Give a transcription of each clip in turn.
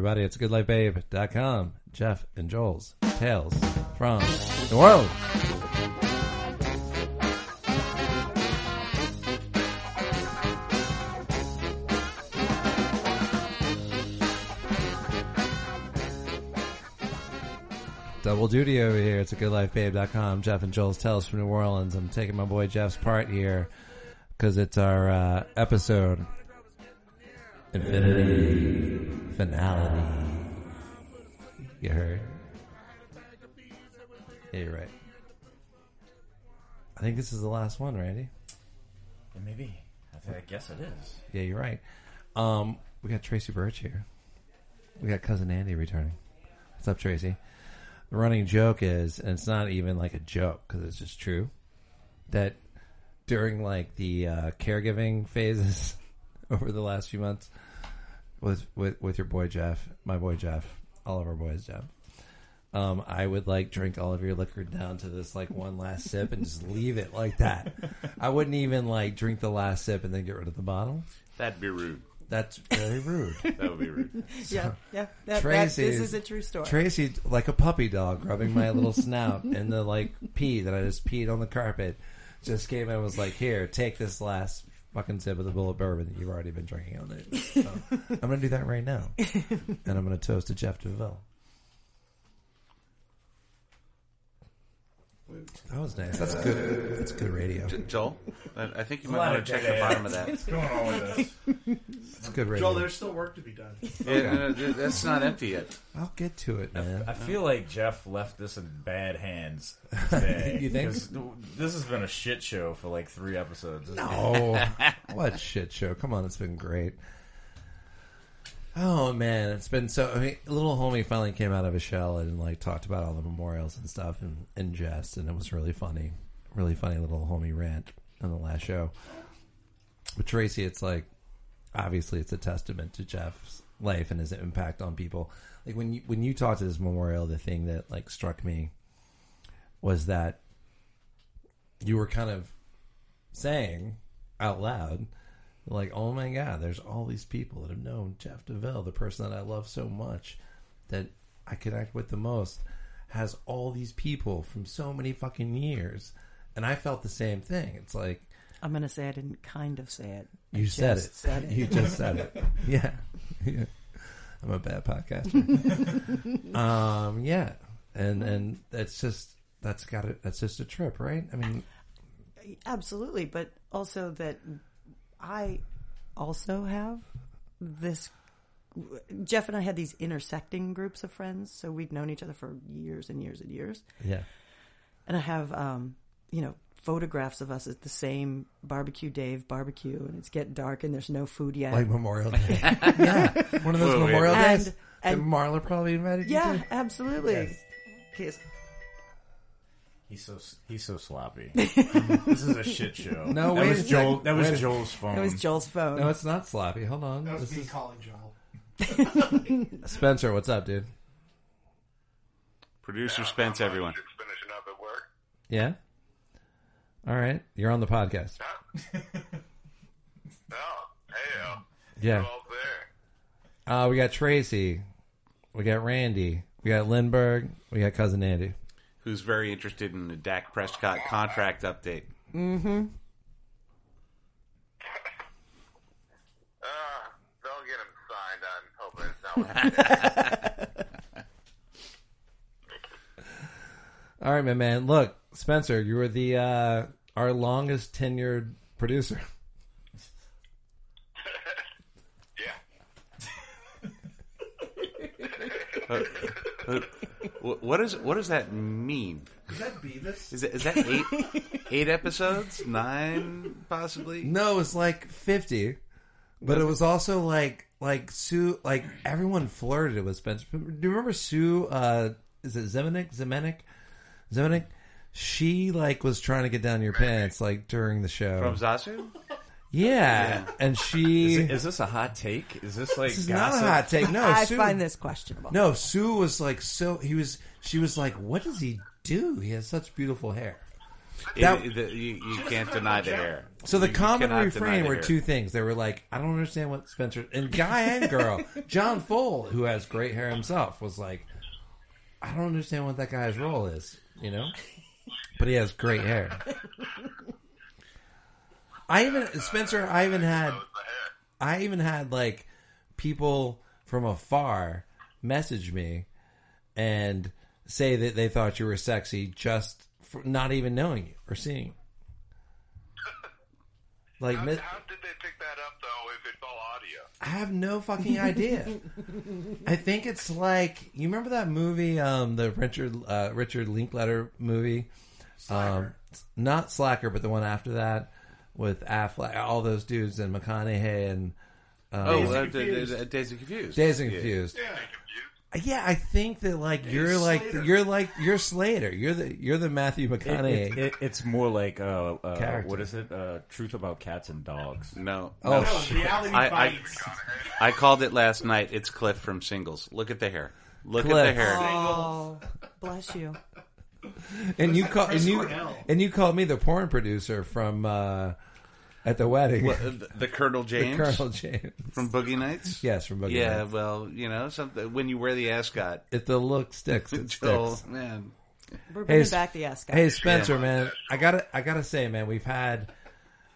Everybody, it's goodlifebabe.com. Jeff and Joel's Tales from New Orleans. Double duty over here. It's a goodlifebabe.com. Jeff and Joel's Tales from New Orleans. I'm taking my boy Jeff's part here because it's our uh, episode Infinity Finality. You heard? Yeah, you're right. I think this is the last one, Randy. Yeah, maybe. I, think, I guess it is. Yeah, you're right. Um, we got Tracy Birch here. We got cousin Andy returning. What's up, Tracy? The running joke is, and it's not even like a joke because it's just true, that during like the uh, caregiving phases over the last few months with with with your boy Jeff, my boy Jeff, all of our boys Jeff. Um, I would like drink all of your liquor down to this like one last sip and just leave it like that. I wouldn't even like drink the last sip and then get rid of the bottle. That'd be rude. That's very rude. That would be rude. yeah, yeah. That, that, Tracy this is- is a true story. Tracy, like a puppy dog, rubbing my little snout in the like pee that I just peed on the carpet, just came and was like, "Here, take this last fucking sip of the Bulleit bourbon that you've already been drinking all night." So, I'm gonna do that right now, and I'm gonna toast to Jeff DeVille. That was nice. That's good. That's good radio. Joel, I I think you might lot want of to check dead the air. bottom of that. What's going on with this? It's good radio. Joel, there's still work to be done. Yeah, uh, that's not empty yet. I'll get to it, man. I feel like Jeff left this in bad hands today. You think? 'Cause This has been a shit show for like three episodes. Oh, what shit show! Come on, it's been great. Oh man, it's been so. I mean, little homie finally came out of his shell and like talked about all the memorials and stuff and in jest, and it was really funny, really funny little homie rant on the last show. But Tracy, it's like obviously it's a testament to Jeff's life and his impact on people. Like when you when you talked to this memorial, the thing that like struck me was that you were kind of saying out loud, like, oh my God, there's all these people that have known Jeff DeVille, the person that I love so much, that I connect with the most, has all these people from so many fucking years. And I felt the same thing. It's like, I'm going to say I didn't kind of say it. I you said it. Said it. You just said it. Yeah. Yeah. I'm a bad podcaster. um, yeah. And and that's just that's got it. That's just a trip, right? I mean, Absolutely, but also that I also have this. Jeff and I had these intersecting groups of friends, so we'd known each other for years and years and years. yeah. And I have, um, you know, photographs of us at the same barbecue Dave barbecue, and it's getting dark and there's no food yet. Like Memorial Day. yeah. One of those Whoa. Memorial And- Days. and- And, Marla probably invited you yeah, absolutely. Yes. Yes. He's so he's so sloppy. this is a shit show. No, that wait was a Joel. That was Wait Joel's phone. It was Joel's phone. No, it's not sloppy. Hold on. That was This me is- calling Joel. Spencer, what's up, dude? Producer Spence, everyone. Finishing up at work. Yeah? All right. You're on the podcast. Oh, hey, uh, Yeah. all there. Uh, we got Tracy. We got Randy. We got Lindbergh. We got Cousin Andy. Who's very interested in the Dak Prescott contract update? Uh, they'll get him signed. I'm hoping it's not what All right, my man. Look, Spencer, you were the uh, our longest tenured producer. Yeah. Wh- what is what does that mean? Is that Beavis? Is it is that eight eight episodes? Nine possibly? No, it's like fifty, but it was also like like Sue. Like everyone flirted with Spencer. Do you remember Sue? Uh, is it Zemenik? Zemenik? Zemenik? She like was trying to get down your pants like during the show. From Zazu? Yeah. and she. Is, it- is this a hot take? Is this like this is not a hot take. No, I Sue, find this questionable. No, Sue was like so. He was. She was like, "What does he do? He has such beautiful hair." It- That- it- the- you, you can't deny the hair. So the You common cannot deny refrain the were hair. two things. They were like, I don't understand what Spencer and guy and girl, John Fold, who has great hair himself, was like, I don't understand what that guy's role is, you know? But he has great hair. I even Spencer, I even had I even had like people from afar message me and say that they thought you were sexy just not even knowing you or seeing you. Like, How, how did they pick that up though? If it's all audio, I have no fucking idea. I think it's like you remember that movie, um, the Richard uh, Richard Linklater movie, um, not Slacker, but the one after that with Affleck, all those dudes and McConaughey and Oh, Dazed uh, of d- d- Confused. d- Dazed of Confused. Dazed and Yeah. Confused. Yeah. Yeah, I think that like you're like you're like you're Slater. You're the you're the Matthew McConaughey. it, it, it's more like uh, uh, Character. what is it? Uh, truth about cats and dogs. No. Oh, no. No, shit. reality I- I- bites. I called it last night. It's Cliff from Singles. Look at the hair. Look at Cliff. the hair. Oh, bless you. and you call and Chris you Cornell. and you called me the porn producer from uh, at the wedding. What, uh, the, the Colonel The James Colonel James. from Boogie Nights. yes, from Boogie Yeah, Nights. Yeah, well, you know, something when you wear the ascot, If the look sticks, it Joel, sticks. man. We're bringing s- back the ascot. Hey Spencer, Yeah. man, I gotta I gotta say, man, we've had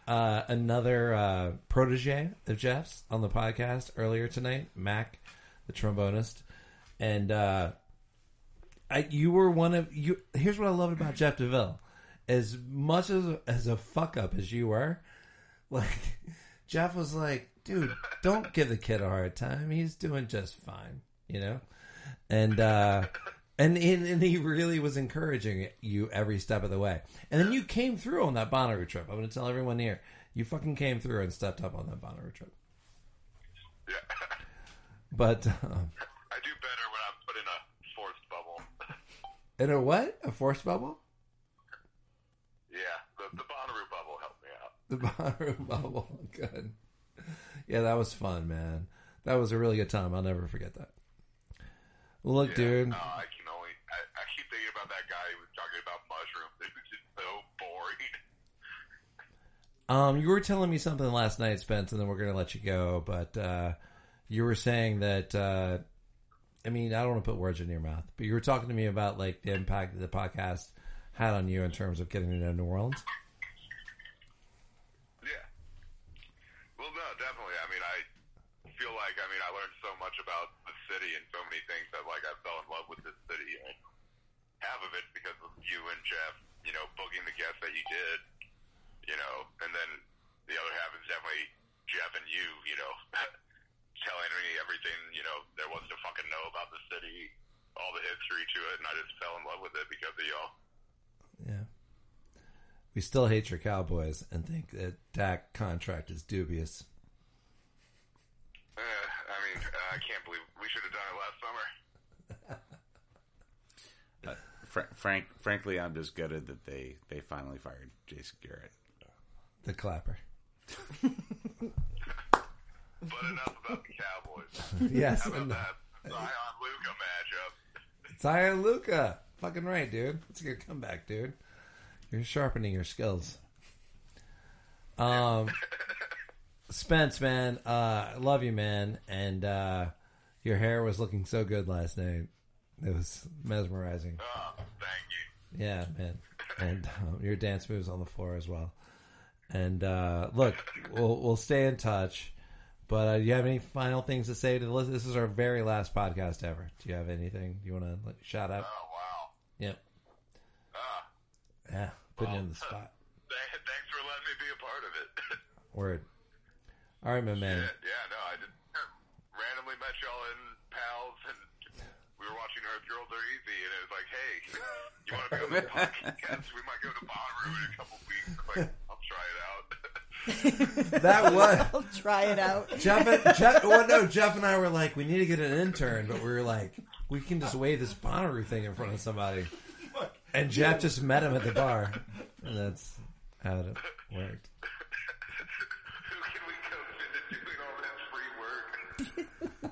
uh, another uh, protege of Jeff's on the podcast earlier tonight, Mac, the trombonist, and uh, I you were one of you. Here's what I loved about Jeff Deville: as much as as a fuck up as you were, like Jeff was like, dude, don't give the kid a hard time. He's doing just fine, you know, and. uh and, and and he really was encouraging you every step of the way. And then you came through on that Bonnaroo trip. I'm going to tell everyone here, you fucking came through and stepped up on that Bonnaroo trip. Yeah. But um, I do better when I'm put in a forced bubble. in a what? A force bubble? yeah, the the Bonnaroo bubble helped me out. The Bonnaroo bubble. Good. Yeah, that was fun, man. That was a really good time. I'll never forget that. Look, Yeah, dude. No, I can only. I, I keep thinking about that guy who was talking about mushrooms. It was just so boring. Um, you were telling me something last night, Spence, and then we're going to let you go. But uh, you were saying that. Uh, I mean, I don't want to put words in your mouth, but you were talking to me about like the impact that the podcast had on you in terms of getting to know New Orleans. Yeah. Well, no, definitely. I mean, I feel like I mean I learned so much about the city and so many things that like I fell in love with this city. And half of it's because of you and Jeff, you know, booking the guests that you did, you know, and then the other half is definitely Jeff and you, you know, telling me everything you know there was to fucking know about the city, all the history to it, and I just fell in love with it because of y'all. Yeah. We still hate your Cowboys and think that Dak contract is dubious. Uh, I mean, uh, I can't believe we should have done it last summer. Fra- Frank, frankly, I'm just gutted that they they finally fired Jason Garrett. The clapper. But enough about the Cowboys. yes. How about and- that Zion Luka matchup? Zion Luka. Fucking right, dude. It's a good comeback, dude. You're sharpening your skills. Um, Spence, man, uh, I love you, man. And uh, your hair was looking so good last night. It was mesmerizing. Oh, thank you. Yeah, man. And um, your dance moves on the floor as well. And uh, look, we'll we'll stay in touch. But uh, do you have any final things to say to the list? This is our very last podcast ever. Do you have anything you want to like, shout out? Oh, wow. Yep. Ah, Yeah, putting you oh, in the spot. th- thanks for letting me be a part of it. Word. All right, my man. yeah, yeah, no, I just randomly met y'all in Pal's, and we were watching Earth Girls Are Easy, and it was like, hey, you want to be on this podcast? We might go to Bonnaroo in a couple weeks. Like, I'll try it out. That was I'll try it out. Jeff. And, Jeff well, no, Jeff and I were like, we need to get an intern, but we were like, we can just wave this Bonnaroo thing in front of somebody. And Jeff just met him at the bar, and that's how it worked. Who can we go visit doing all this free work?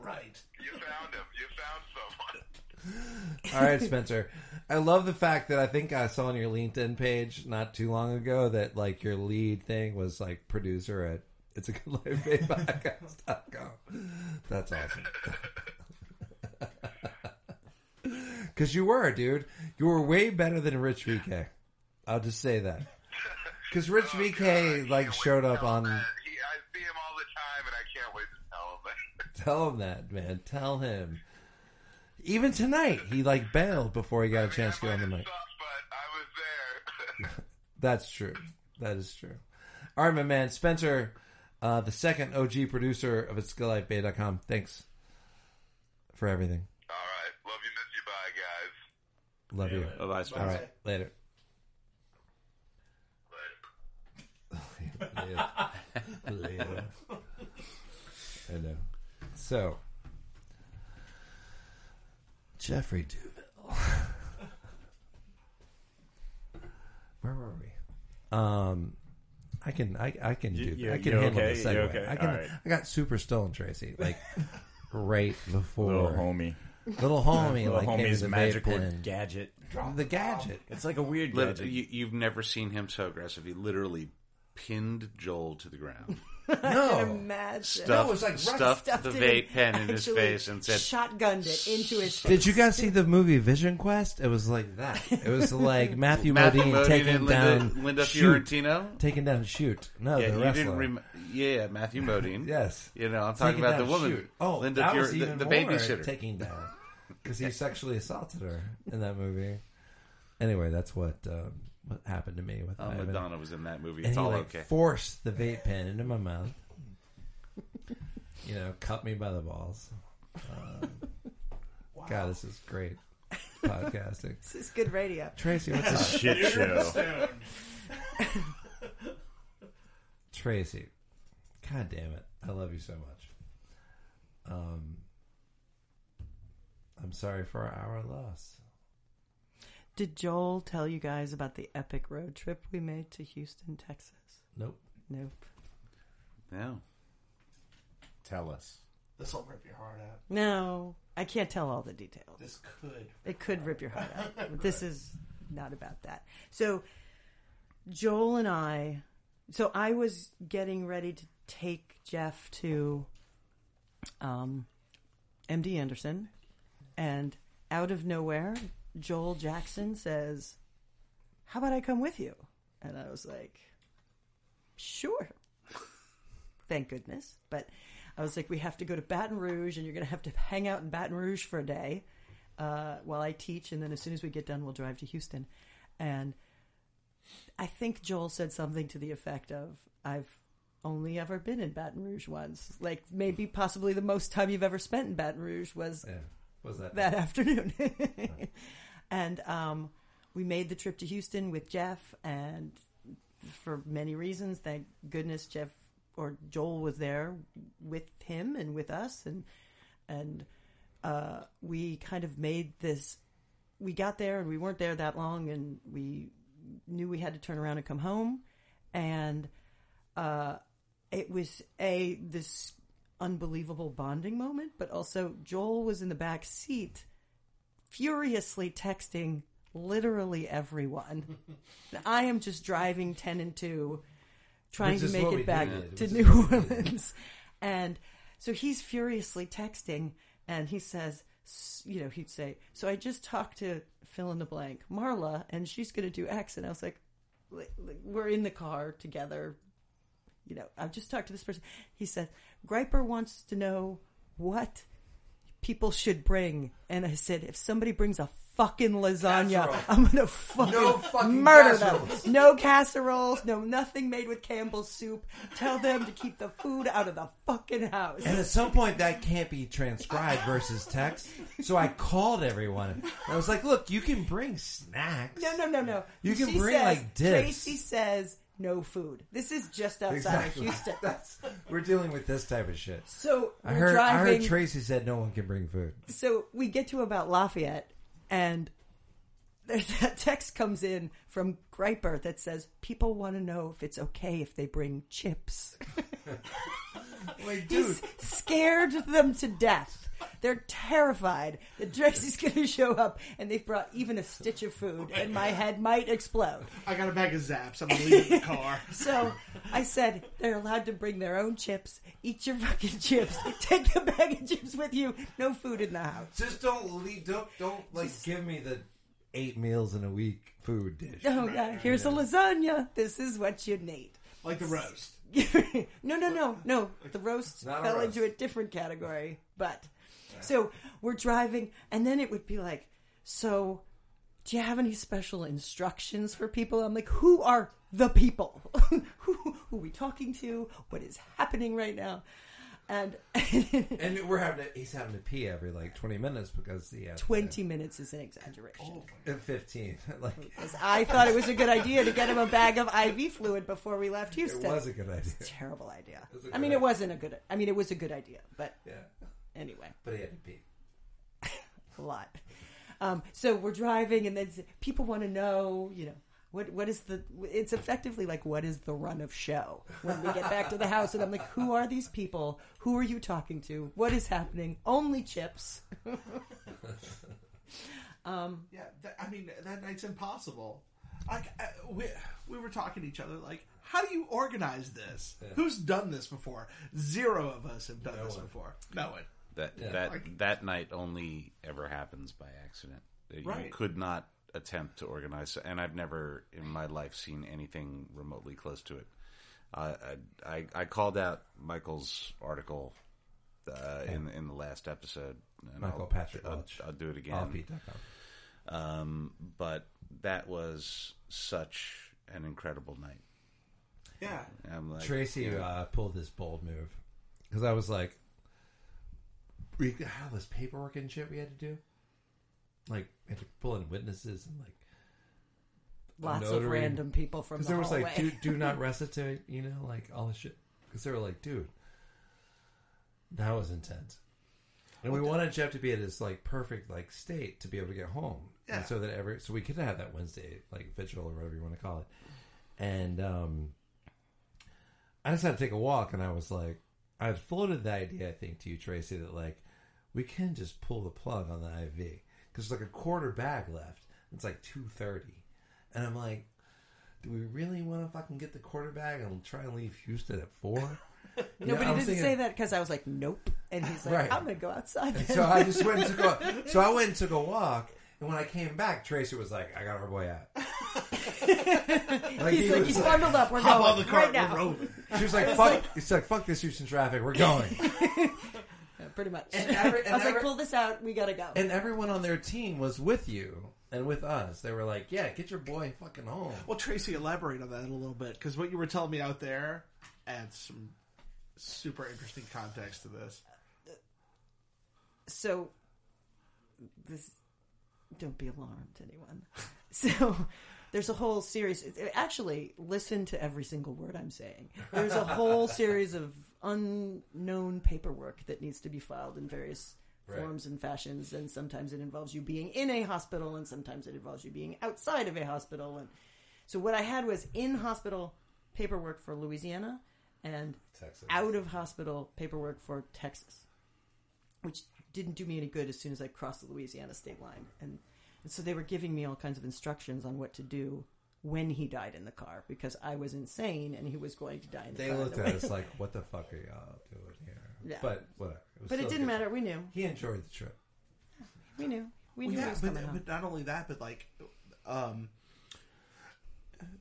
right. You found him. You found someone. All right, Spencer. I love the fact that I think I saw on your LinkedIn page not too long ago that like your lead thing was like producer at It's a Good Life Babe podcast.com. That's awesome. Because you were, dude. You were way better than Rich VK. I'll just say that. Because Rich Oh, VK God, like showed up on. He, I see him all the time, and I can't wait to tell him that. Tell him that, man. Tell him. Even tonight, he like bailed before he got a chance to get on the mic. But I was there. That's true. That is true. All right, my man, Spencer, uh, the second OG producer of It's Bay.com. Thanks for everything. All right, love you, you, bye, guys. Love you. Bye, All Spencer. right, later. Later. later. later. I know. So, Jeffrey Duville. Where were we? Um, I can I I can do You- you- I can you handle okay? the You segue. okay? I can All right. I got super stone Tracy like right before Little homie. little homie Little like gave homie's the vape magical pen. gadget. the gadget. It's like a weird Lit- gadget. you, you've never seen him so aggressive. He literally pinned Joel to the ground, No, Imagine. stuffed, it was like right- stuffed, Stuffed the it vape pen in his actually face and said, shotgunned it into his face. Did you guys see the movie Vision Quest? It was like that. It was like Matthew, Matthew Modine Modine taking and down Linda, Linda Shoot. Fiorentino. taking down shoot. No, Yeah, the you wrestler. didn't rem- Yeah, Matthew Modine. yes, You know, I'm talking Taking about the down woman, Shoot. Oh, Linda that Fior- was the, even the more babysitter. taking down because he sexually assaulted her in that movie. Anyway, that's what um, what happened to me with Oh, Ivan. Madonna was in that movie. and It's he all like okay. forced the vape pen into my mouth. you know, cut me by the balls. Um, God, this is great podcasting. This is good radio. Tracy, what's up? Shit show. Tracy, God damn it, I love you so much. Um, I'm sorry for our loss. Did Joel tell you guys about the epic road trip we made to Houston, Texas? Nope. Nope. No. Tell us. This will rip your heart out. No, I can't tell all the details. This could. It could rip your heart out. But this is not about that. So, Joel and I, so I was getting ready to take Jeff to um, MD Anderson, and out of nowhere, Joel Jackson says, How about I come with you? And I was like, Sure. Thank goodness. But I was like, We have to go to Baton Rouge, and you're going to have to hang out in Baton Rouge for a day uh, while I teach, and then as soon as we get done, we'll drive to Houston. And I think Joel said something to the effect of, "I've only ever been in Baton Rouge once. Like maybe possibly the most time you've ever spent in Baton Rouge was Yeah. Was that that afternoon." and um, we made the trip to Houston with Jeff, and for many reasons, thank goodness Jeff or Joel was there with him and with us, and and uh, we kind of made this. We got there and we weren't there that long, and we knew we had to turn around and come home, and uh, it was a this unbelievable bonding moment. But also, Joel was in the back seat, furiously texting literally everyone. I am just driving ten and two, trying Which to make it back did. to New what we did. Orleans, and so he's furiously texting, and he says, you know, he'd say, "So I just talked to fill in the blank, Marla, and she's going to do X," and I was like, "We're in the car together." You know, I've just talked to this person. He said, Griper wants to know what people should bring. And I said, if somebody brings a fucking lasagna, Casserole. I'm going to fucking, No fucking murder casseroles. them. No casseroles, no nothing made with Campbell's soup. Tell them to keep the food out of the fucking house. And at some point, that can't be transcribed versus text. So I called everyone. I was like, "Look, you can bring snacks. No, no, no, no. You can She bring, says- like, dips. Tracy says no food. This is just outside Exactly. of Houston. That's we're dealing with this type of shit. So I heard. I heard Tracy said no one can bring food. so we get to about Lafayette, and there's that text comes in from Griper that says people want to know if it's okay if they bring chips. Wait, He's scared them to death. They're terrified that Tracy's going to show up, and they've brought even a stitch of food, and my head might explode. I got a bag of Zapp's. I'm gonna leave in the car. So I said they're allowed to bring their own chips. Eat your fucking chips. Take the bag of chips with you. No food in the house. Just don't leave. Don't don't like give me the eight meals in a week food dish. Oh yeah, here's a lasagna. This is what you need. Like the roast. no, no, no, no. The roast fell roast. into a different category. But so we're driving, and then it would be like, so do you have any special instructions for people? I'm like, who are the people? who, who are we talking to? What is happening right now? And And we're having to, he's having to pee every like twenty minutes because he has to- 20 minutes is an exaggeration. and fifteen. like I thought it was a good idea to get him a bag of IV fluid before we left Houston. it was a good idea. terrible idea. a I mean, it wasn't a good. I mean, it was a good idea, but Yeah, anyway, but he had to pee. a lot. Um, so we're driving, and then people want to know, you know, what what is the? It's effectively like, what is the run of show when we get back to the house? And I'm like, who are these people? Who are you talking to? What is happening? Only chips. Yeah, that, I mean that night's impossible. Like uh, we we were talking to each other, like, how do you organize this? Who's done this before? Zero of us have done No this one. before. No one. That Yeah. that Like- that night only ever happens by accident. You Right. could not attempt to organize, and I've never in my life seen anything remotely close to it. Uh, I, I I called out Michael's article uh, in in the last episode. and Michael I'll- Patrick I'll, Welch. I'll do it again. Um, but that was such an incredible night. Yeah. I'm like, Tracy uh, pulled this bold move because I was like, we had all this paperwork and shit we had to do. Like, we had to pull in witnesses and like Lots of notary. random people from because the there was like do do not recitate, you know, like all this shit. Because they were like, dude, that was intense. And we wanted Jeff to be at his like perfect like state to be able to get home, Yeah. and so that every so we could have that Wednesday like vigil or whatever you want to call it. And um, I just had to take a walk, and I was like, I had floated the idea, I think, to you, Tracy, that like we can just pull the plug on the IV because there's like a quarter bag left. It's like two thirty, and I'm like, do we really want to fucking get the quarter bag and try and leave Houston at four? Know, Nobody I didn't thinking- say that because I was like, nope. And he's like, Right. I'm going to go outside. Then." so I just went and took a so I went and took a walk, and when I came back, Tracy was like, "I got our boy out." like, he's he like, he's like- bundled up. We're Hop going on the car. right now. she was like, "Fuck!" He's like, "Fuck this Houston traffic. We're going." Yeah, pretty much. And every- and I was like, pull this out. We got to go. and everyone on their team was with you and with us. They were like, "Yeah, get your boy fucking home." Well, Tracy, elaborate on that a little bit because what you were telling me out there adds some super interesting context to this. so this don't be alarmed anyone so there's a whole series actually listen to every single word i'm saying there's a whole series of unknown paperwork that needs to be filed in various Right. forms and fashions and sometimes it involves you being in a hospital and sometimes it involves you being outside of a hospital and so what i had was in hospital paperwork for louisiana and Texas. out of hospital paperwork for texas which didn't do me any good as soon as I crossed the Louisiana state line. And, and so they were giving me all kinds of instructions on what to do when he died in the car because I was insane and he was going to die in the They car. looked at us like, "What the fuck are y'all doing here?" Yeah. But whatever. was but it didn't good. matter. We knew. He enjoyed the trip. We knew. We Well, knew he yeah, was but, coming home. but not only that, but like, um,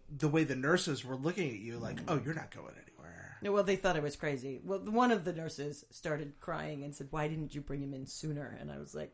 the way the nurses were looking at you, like, oh, you're not going anywhere. No, well, they thought I was crazy. Well, one of the nurses started crying and said, "Why didn't you bring him in sooner?" And I was like, Like,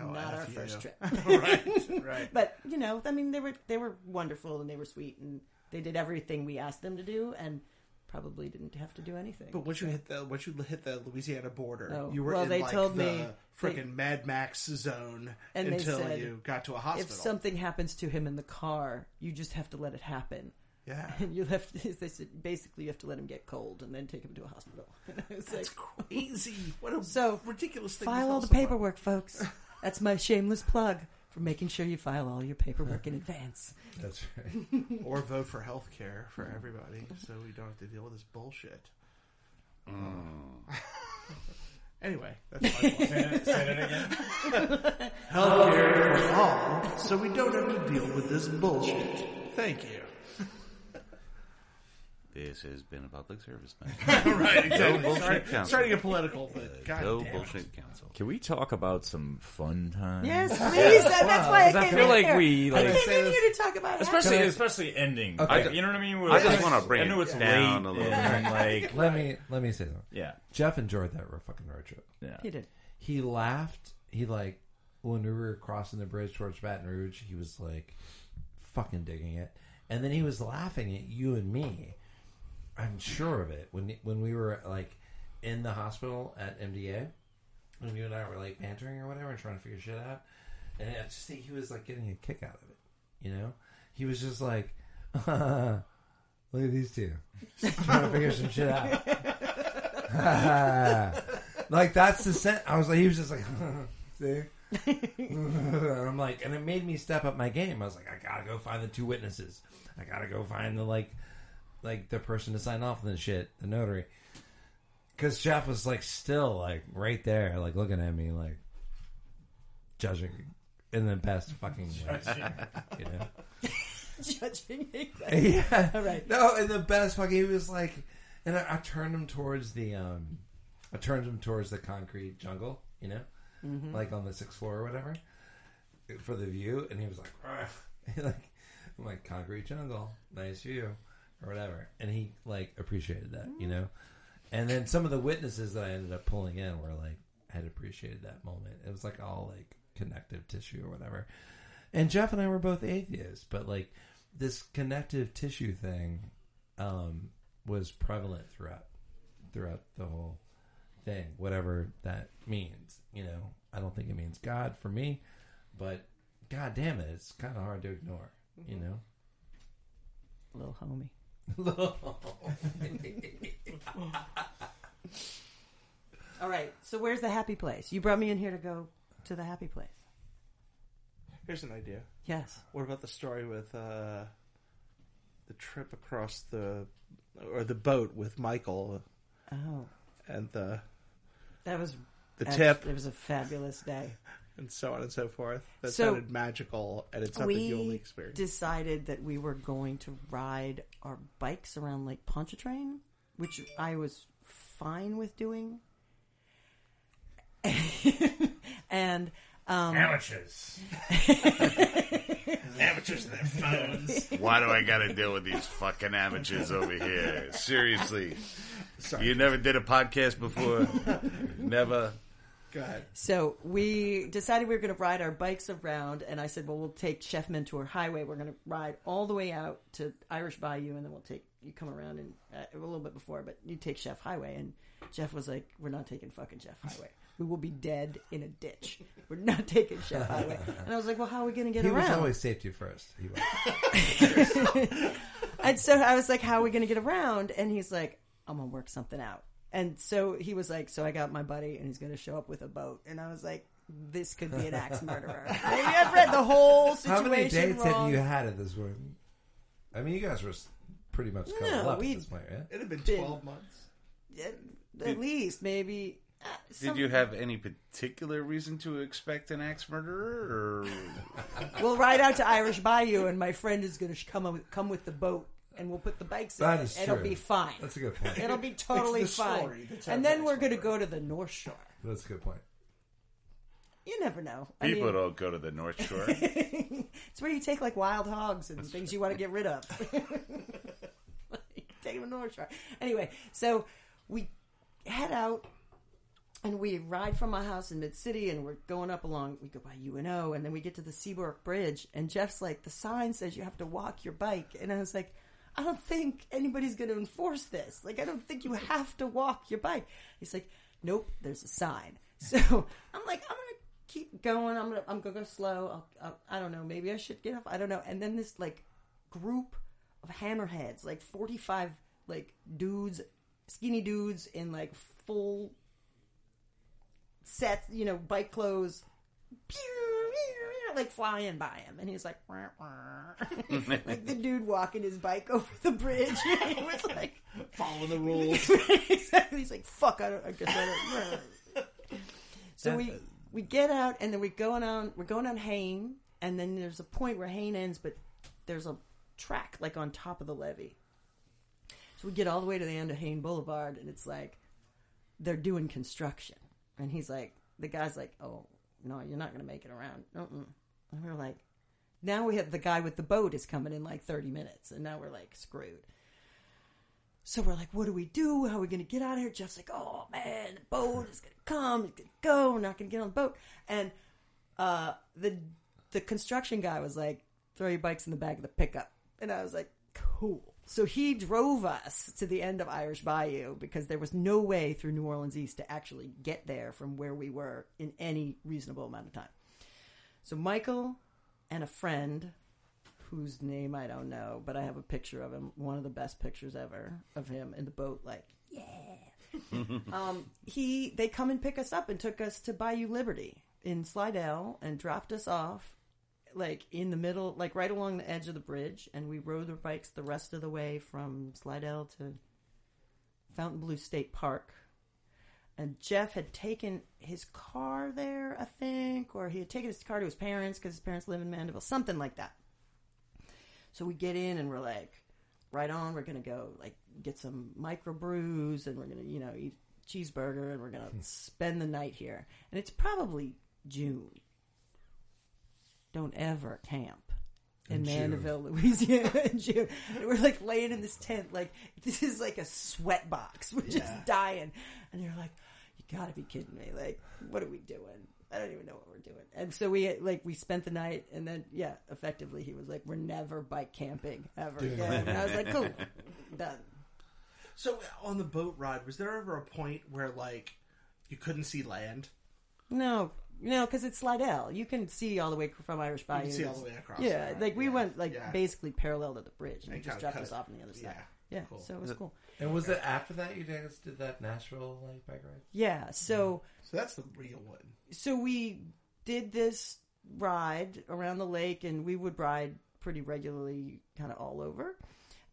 oh, "Not our first trip." right, right. But you know, I mean, they were they were wonderful and they were sweet and they did everything we asked them to do and probably didn't have to do anything. But once you hit the once you hit the Louisiana border, Oh, you were well, in they like told the me freaking Mad Max zone And until said, you got to a hospital. if something happens to him in the car, you just have to let it happen. yeah, And you have to, they said, basically you have to let him get cold and then take him to a hospital. And I was that's like, crazy. What a So, ridiculous thing. file all the someone. paperwork, folks. That's my shameless plug for making sure you file all your paperwork in advance. That's right. or vote for health care for everybody, so we don't have to deal with this bullshit. Mm. Anyway, that's my fault. Say it, say it again. Healthcare for all, so we don't have to deal with this bullshit. Thank you. This has been a public service message. right, exactly. bullshit Sorry, council. sorry to get political, but uh, God Go damn it. bullshit council. Can we talk about some fun times? Yes, please. That- that's why I I came feel in like here. we, I like- came Say in this- here to talk about Especially, I- especially ending. Okay. you know what I mean? I just wanna bring I know it it's down late a little and like, Let me let me say something. yeah, Jeff enjoyed that ro- fucking road trip. yeah. He did. He laughed. He like when we were crossing the bridge towards Baton Rouge, he was like fucking digging it, and then he was laughing at you and me. I'm sure of it when when we were like in the hospital at MDA, when you and I were like bantering or whatever and trying to figure shit out, and I just think he was like getting a kick out of it. You know, he was just like, "Look at these two just trying to figure some shit out." like that's the sense. I was like, he was just like, see. and I'm like, and it made me step up my game. I was like, I gotta go find the two witnesses. I gotta go find the like, like the person to sign off on the shit, the notary. Because Jeff was like still like right there, like looking at me, like judging in the best fucking way, you know. Judging. Yeah. All right. No, in the best fucking he was like, and I, I turned him towards the um, I turned him towards the concrete jungle, you know, like on the sixth floor or whatever, for the view, and he was like, "Ugh." like, I'm like concrete jungle, nice view, or whatever, and he like appreciated that, you know, and then some of the witnesses that I ended up pulling in were like had appreciated that moment. It was like all like connective tissue or whatever. And Jeff and I were both atheists, but like this connective tissue thing um, was prevalent throughout throughout the whole thing, whatever that means. You know, I don't think it means God for me, but God damn it, it's kind of hard to ignore. You know, A Little homie. All right. So where's the happy place? You brought me in here to go to the happy place. Here's an idea. Yes. What about the story with uh, the trip across the or the boat with Michael Oh, and the that was the tip It was a fabulous day. and so on and so forth? That So- sounded magical, and it's something you only we experience. decided that we were going to ride our bikes around Lake Pontchartrain, which I was fine with doing. and um, Amateurs. Amateurs and their phones. Why do I got to deal with these fucking amateurs over here? Seriously. You never did a podcast before? never? Go ahead. So we decided we were going to ride our bikes around, and I said, "Well, we'll take Chef Menteur Highway. We're going to ride all the way out to Irish Bayou, and then we'll take you come around and uh, a little bit before, but you take Chef Highway." And Jeff was like, "We're not taking fucking Chef Highway. We will be dead in a ditch. We're not taking Chef Highway." And I was like, "Well, how are we going to get he around?" was always safety first. He was. And so I was like, "How are we going to get around?" And he's like, "I'm gonna work something out." And so he was like, "So I got my buddy, and he's going to show up with a boat." And I was like, "This could be an axe murderer." Maybe I've read the whole situation. How situation many dates wrong. have you had at this point? I mean, you guys were pretty much covered No, up we- at this point, right? It had been Been- twelve months. At, at least maybe. uh, Did you have any particular reason to expect an axe murderer? Or We'll ride out to Irish Bayou, and my friend is going to come with, come with the boat, and we'll put the bikes in That it. is It'll true. be fine. That's a good point. It'll be totally It's the fine. story that tells And then that we're going to go to the North Shore. That's a good point. You never know. I people mean, don't go to the North Shore. it's where you take like wild hogs and things you want to get rid of. take them to the North Shore. Anyway, so we head out and we ride from my house in Mid City and we're going up along, we go by UNO and then we get to the Seabrook Bridge and Jeff's like, the sign says you have to walk your bike. And I was like, I don't think anybody's going to enforce this. Like, I don't think you have to walk your bike. He's like, nope, there's a sign. So I'm like, I'm going to keep going. I'm going to, I'm going to go slow. I'll, I'll, I don't know. Maybe I should get off. I don't know. And then this like group of hammerheads, like 45 like dudes, skinny dudes in like full sets, you know, bike clothes. Like flying by him, and he's like, "Wah, wah." like the dude walking his bike over the bridge. he was like, following the rules. exactly. He's like, "Fuck, I don't." I guess I don't. so we we get out, and then we're going on. We're going on Hayne, and then there's a point where Hayne ends, but there's a track like on top of the levee. So we get all the way to the end of Hayne Boulevard, and it's like they're doing construction, and he's like, the guy's like, "Oh no, you're not going to make it around." Mm-mm. And we're like, now we have the guy with the boat is coming in like 30 minutes, and now we're like screwed. So we're like, what do we do? How are we going to get out of here? Jeff's like, oh man, the boat is going to come, it's going to go. We're not going to get on the boat. And uh, the the construction guy was like, throw your bikes in the back of the pickup. And I was like, cool. So he drove us to the end of Irish Bayou because there was no way through New Orleans East to actually get there from where we were in any reasonable amount of time. So Michael and a friend whose name I don't know, but I have a picture of him, one of the best pictures ever of him in the boat, like, yeah. um, he they come and pick us up and took us to Bayou Liberty in Slidell and dropped us off like in the middle, like right along the edge of the bridge, and we rode the bikes the rest of the way from Slidell to Fontainebleau State Park. And Jeff had taken his car there, I think, or he had taken his car to his parents because his parents live in Mandeville, something like that. So we get in and we're like, right on, we're gonna go like get some microbrews and we're gonna, you know, eat cheeseburger and we're gonna hmm. spend the night here. And it's probably June. Don't ever camp in, In. Mandeville, Louisiana in June. And we're like laying in this tent, like this is like a sweat box. We're just dying. And you're like, you gotta be kidding me. Like, what are we doing? I don't even know what we're doing. And so we like we spent the night, and then yeah, effectively he was like, "We're never bike camping ever again." And I was like, "Cool, done." So on the boat ride, was there ever a point where like you couldn't see land? No, no, because it's Slidell. You can see all the way from Irish Bayou. can see all the way across Yeah, the- like we yeah, went like yeah. basically parallel to the bridge, and And it just dropped us off on the other side. Yeah, Yeah, cool. so it was cool. And was it after that you guys did that Nashville like bike ride? Yeah, so So that's the real one. so we did this ride around the lake, and we would ride pretty regularly, kind of all over.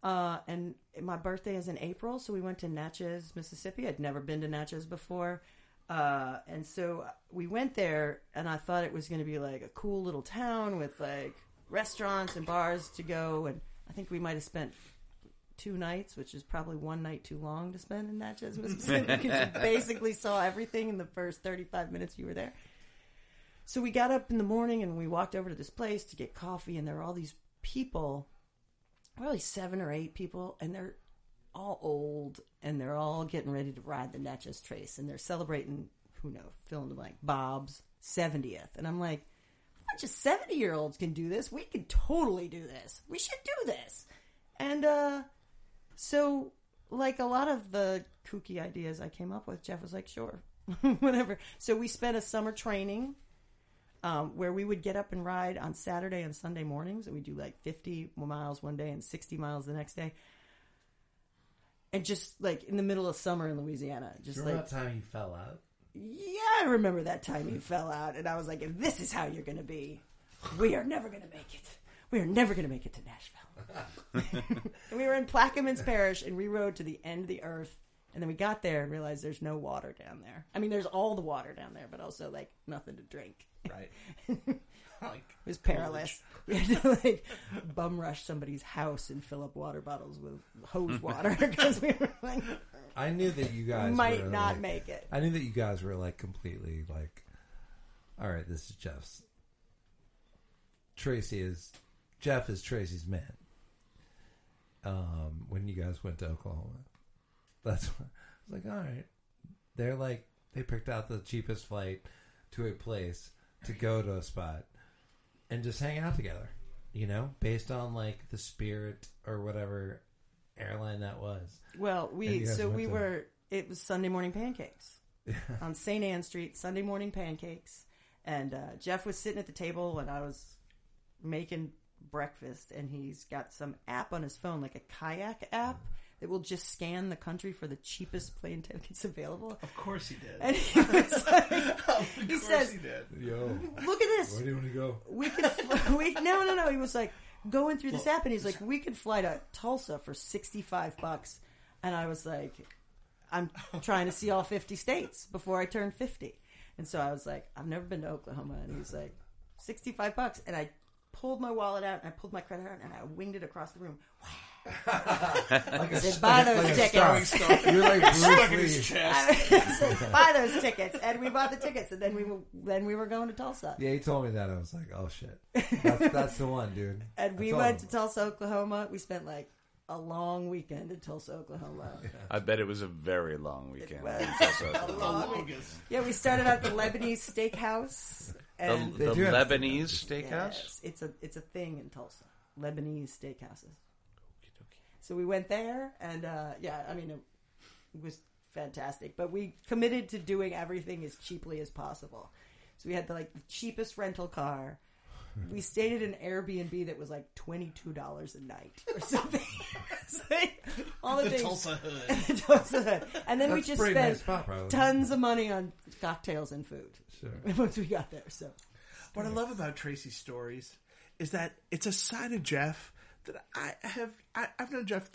Uh, and my birthday is in April, so we went to Natchez, Mississippi. I'd never been to Natchez before. Uh, and so we went there, and I thought it was going to be like a cool little town with like restaurants and bars to go. And I think we might have spent two nights, which is probably one night too long to spend in Natchez, Mississippi, because you basically saw everything in the first 35 minutes you were there. So we got up in the morning and we walked over to this place to get coffee, and there were all these people, probably seven or eight people, and they're all old and they're all getting ready to ride the Natchez Trace, and they're celebrating, who knows, fill in the blank, Bob's 70th. And I'm like, a bunch of 70 year olds can do this. We can totally do this. We should do this. And, uh, so, like a lot of the kooky ideas I came up with, Jeff was like, sure, whatever. So we spent a summer training um, where we would get up and ride on Saturday and Sunday mornings, and we do like 50 miles one day and 60 miles the next day. And just like in the middle of summer in Louisiana, just Remember like, that time you fell out? yeah, I remember that time you fell out, and I was like, if this is how you're going to be, we are never going to make it. We are never going to make it to Nashville. And we were in Plaquemines Parish, and we rode to the end of the earth. And then we got there and realized there's no water down there. I mean, there's all the water down there, but also like nothing to drink. Right. it like was perilous. We had to like bum rush somebody's house and fill up water bottles with hose water because we were like I knew that you guys might not like- make it. I knew that you guys were like completely like, all right, this is Jeff's. Tracy is Jeff is Tracy's man. Um, when you guys went to Oklahoma, that's what, I was like. All right, they're like they picked out the cheapest flight to a place to go to a spot and just hang out together. You know, based on like the Spirit or whatever airline that was. Well, we so we to- were. It was Sunday morning pancakes on St. Ann Street. Sunday morning pancakes, and uh, Jeff was sitting at the table, and I was making breakfast, and he's got some app on his phone, like a kayak app that will just scan the country for the cheapest plane tickets available. Of course he did. And he was like, of he says, he did. Yo, "Look at this. Where do you want to go? We could. fl- We no, no, no." He was like going through this app, and he's like, "We could fly to Tulsa for sixty-five bucks," and I was like, "I'm trying to see all fifty states before I turn 50. And so I was like, "I've never been to Oklahoma," and he's like, 65 bucks," and I pulled my wallet out and I pulled my credit card and I winged it across the room. Like a, said, "Buy those like tickets." You're like Bruce Lee. I said, buy those tickets, and we bought the tickets, and then we were then we were going to Tulsa. Yeah, he told me that. I was like, oh shit, that's, that's the one, dude. And we went all. to Tulsa, Oklahoma. We spent like a long weekend in Tulsa, Oklahoma. I bet it was a very long weekend. was. in Tulsa. The longest. Yeah, we started at the Lebanese steakhouse. And the the Lebanese steakhouse. Yes, it's a it's a thing in Tulsa. Lebanese steakhouses. So we went there, and uh, yeah, I mean, it was fantastic. But we committed to doing everything as cheaply as possible. So we had the like the cheapest rental car. We stayed at an Airbnb that was like twenty two dollars a night or something. It's all the, The things. Tulsa Hood. The Tulsa Hood. And then we just spent nice spot, tons of money on cocktails and food Sure. once we got there. So What I love about Tracy's stories is that it's a side of Jeff that I have. I, I've known Jeff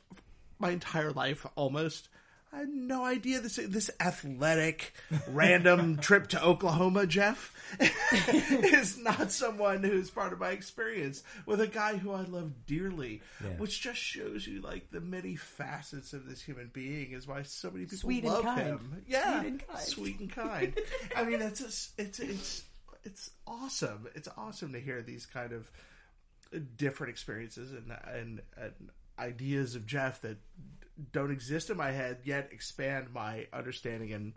my entire life almost. I had no idea this this athletic random trip to Oklahoma, Jeff, is not someone who's part of my experience with a guy who I love dearly, Yeah. which just shows you like the many facets of this human being is why so many people Sweet and love kind. him. Yeah, Sweet and kind. sweet and kind. I mean, it's just, it's it's it's awesome. It's awesome to hear these kind of different experiences and and, and ideas of Jeff that don't exist in my head yet expand my understanding and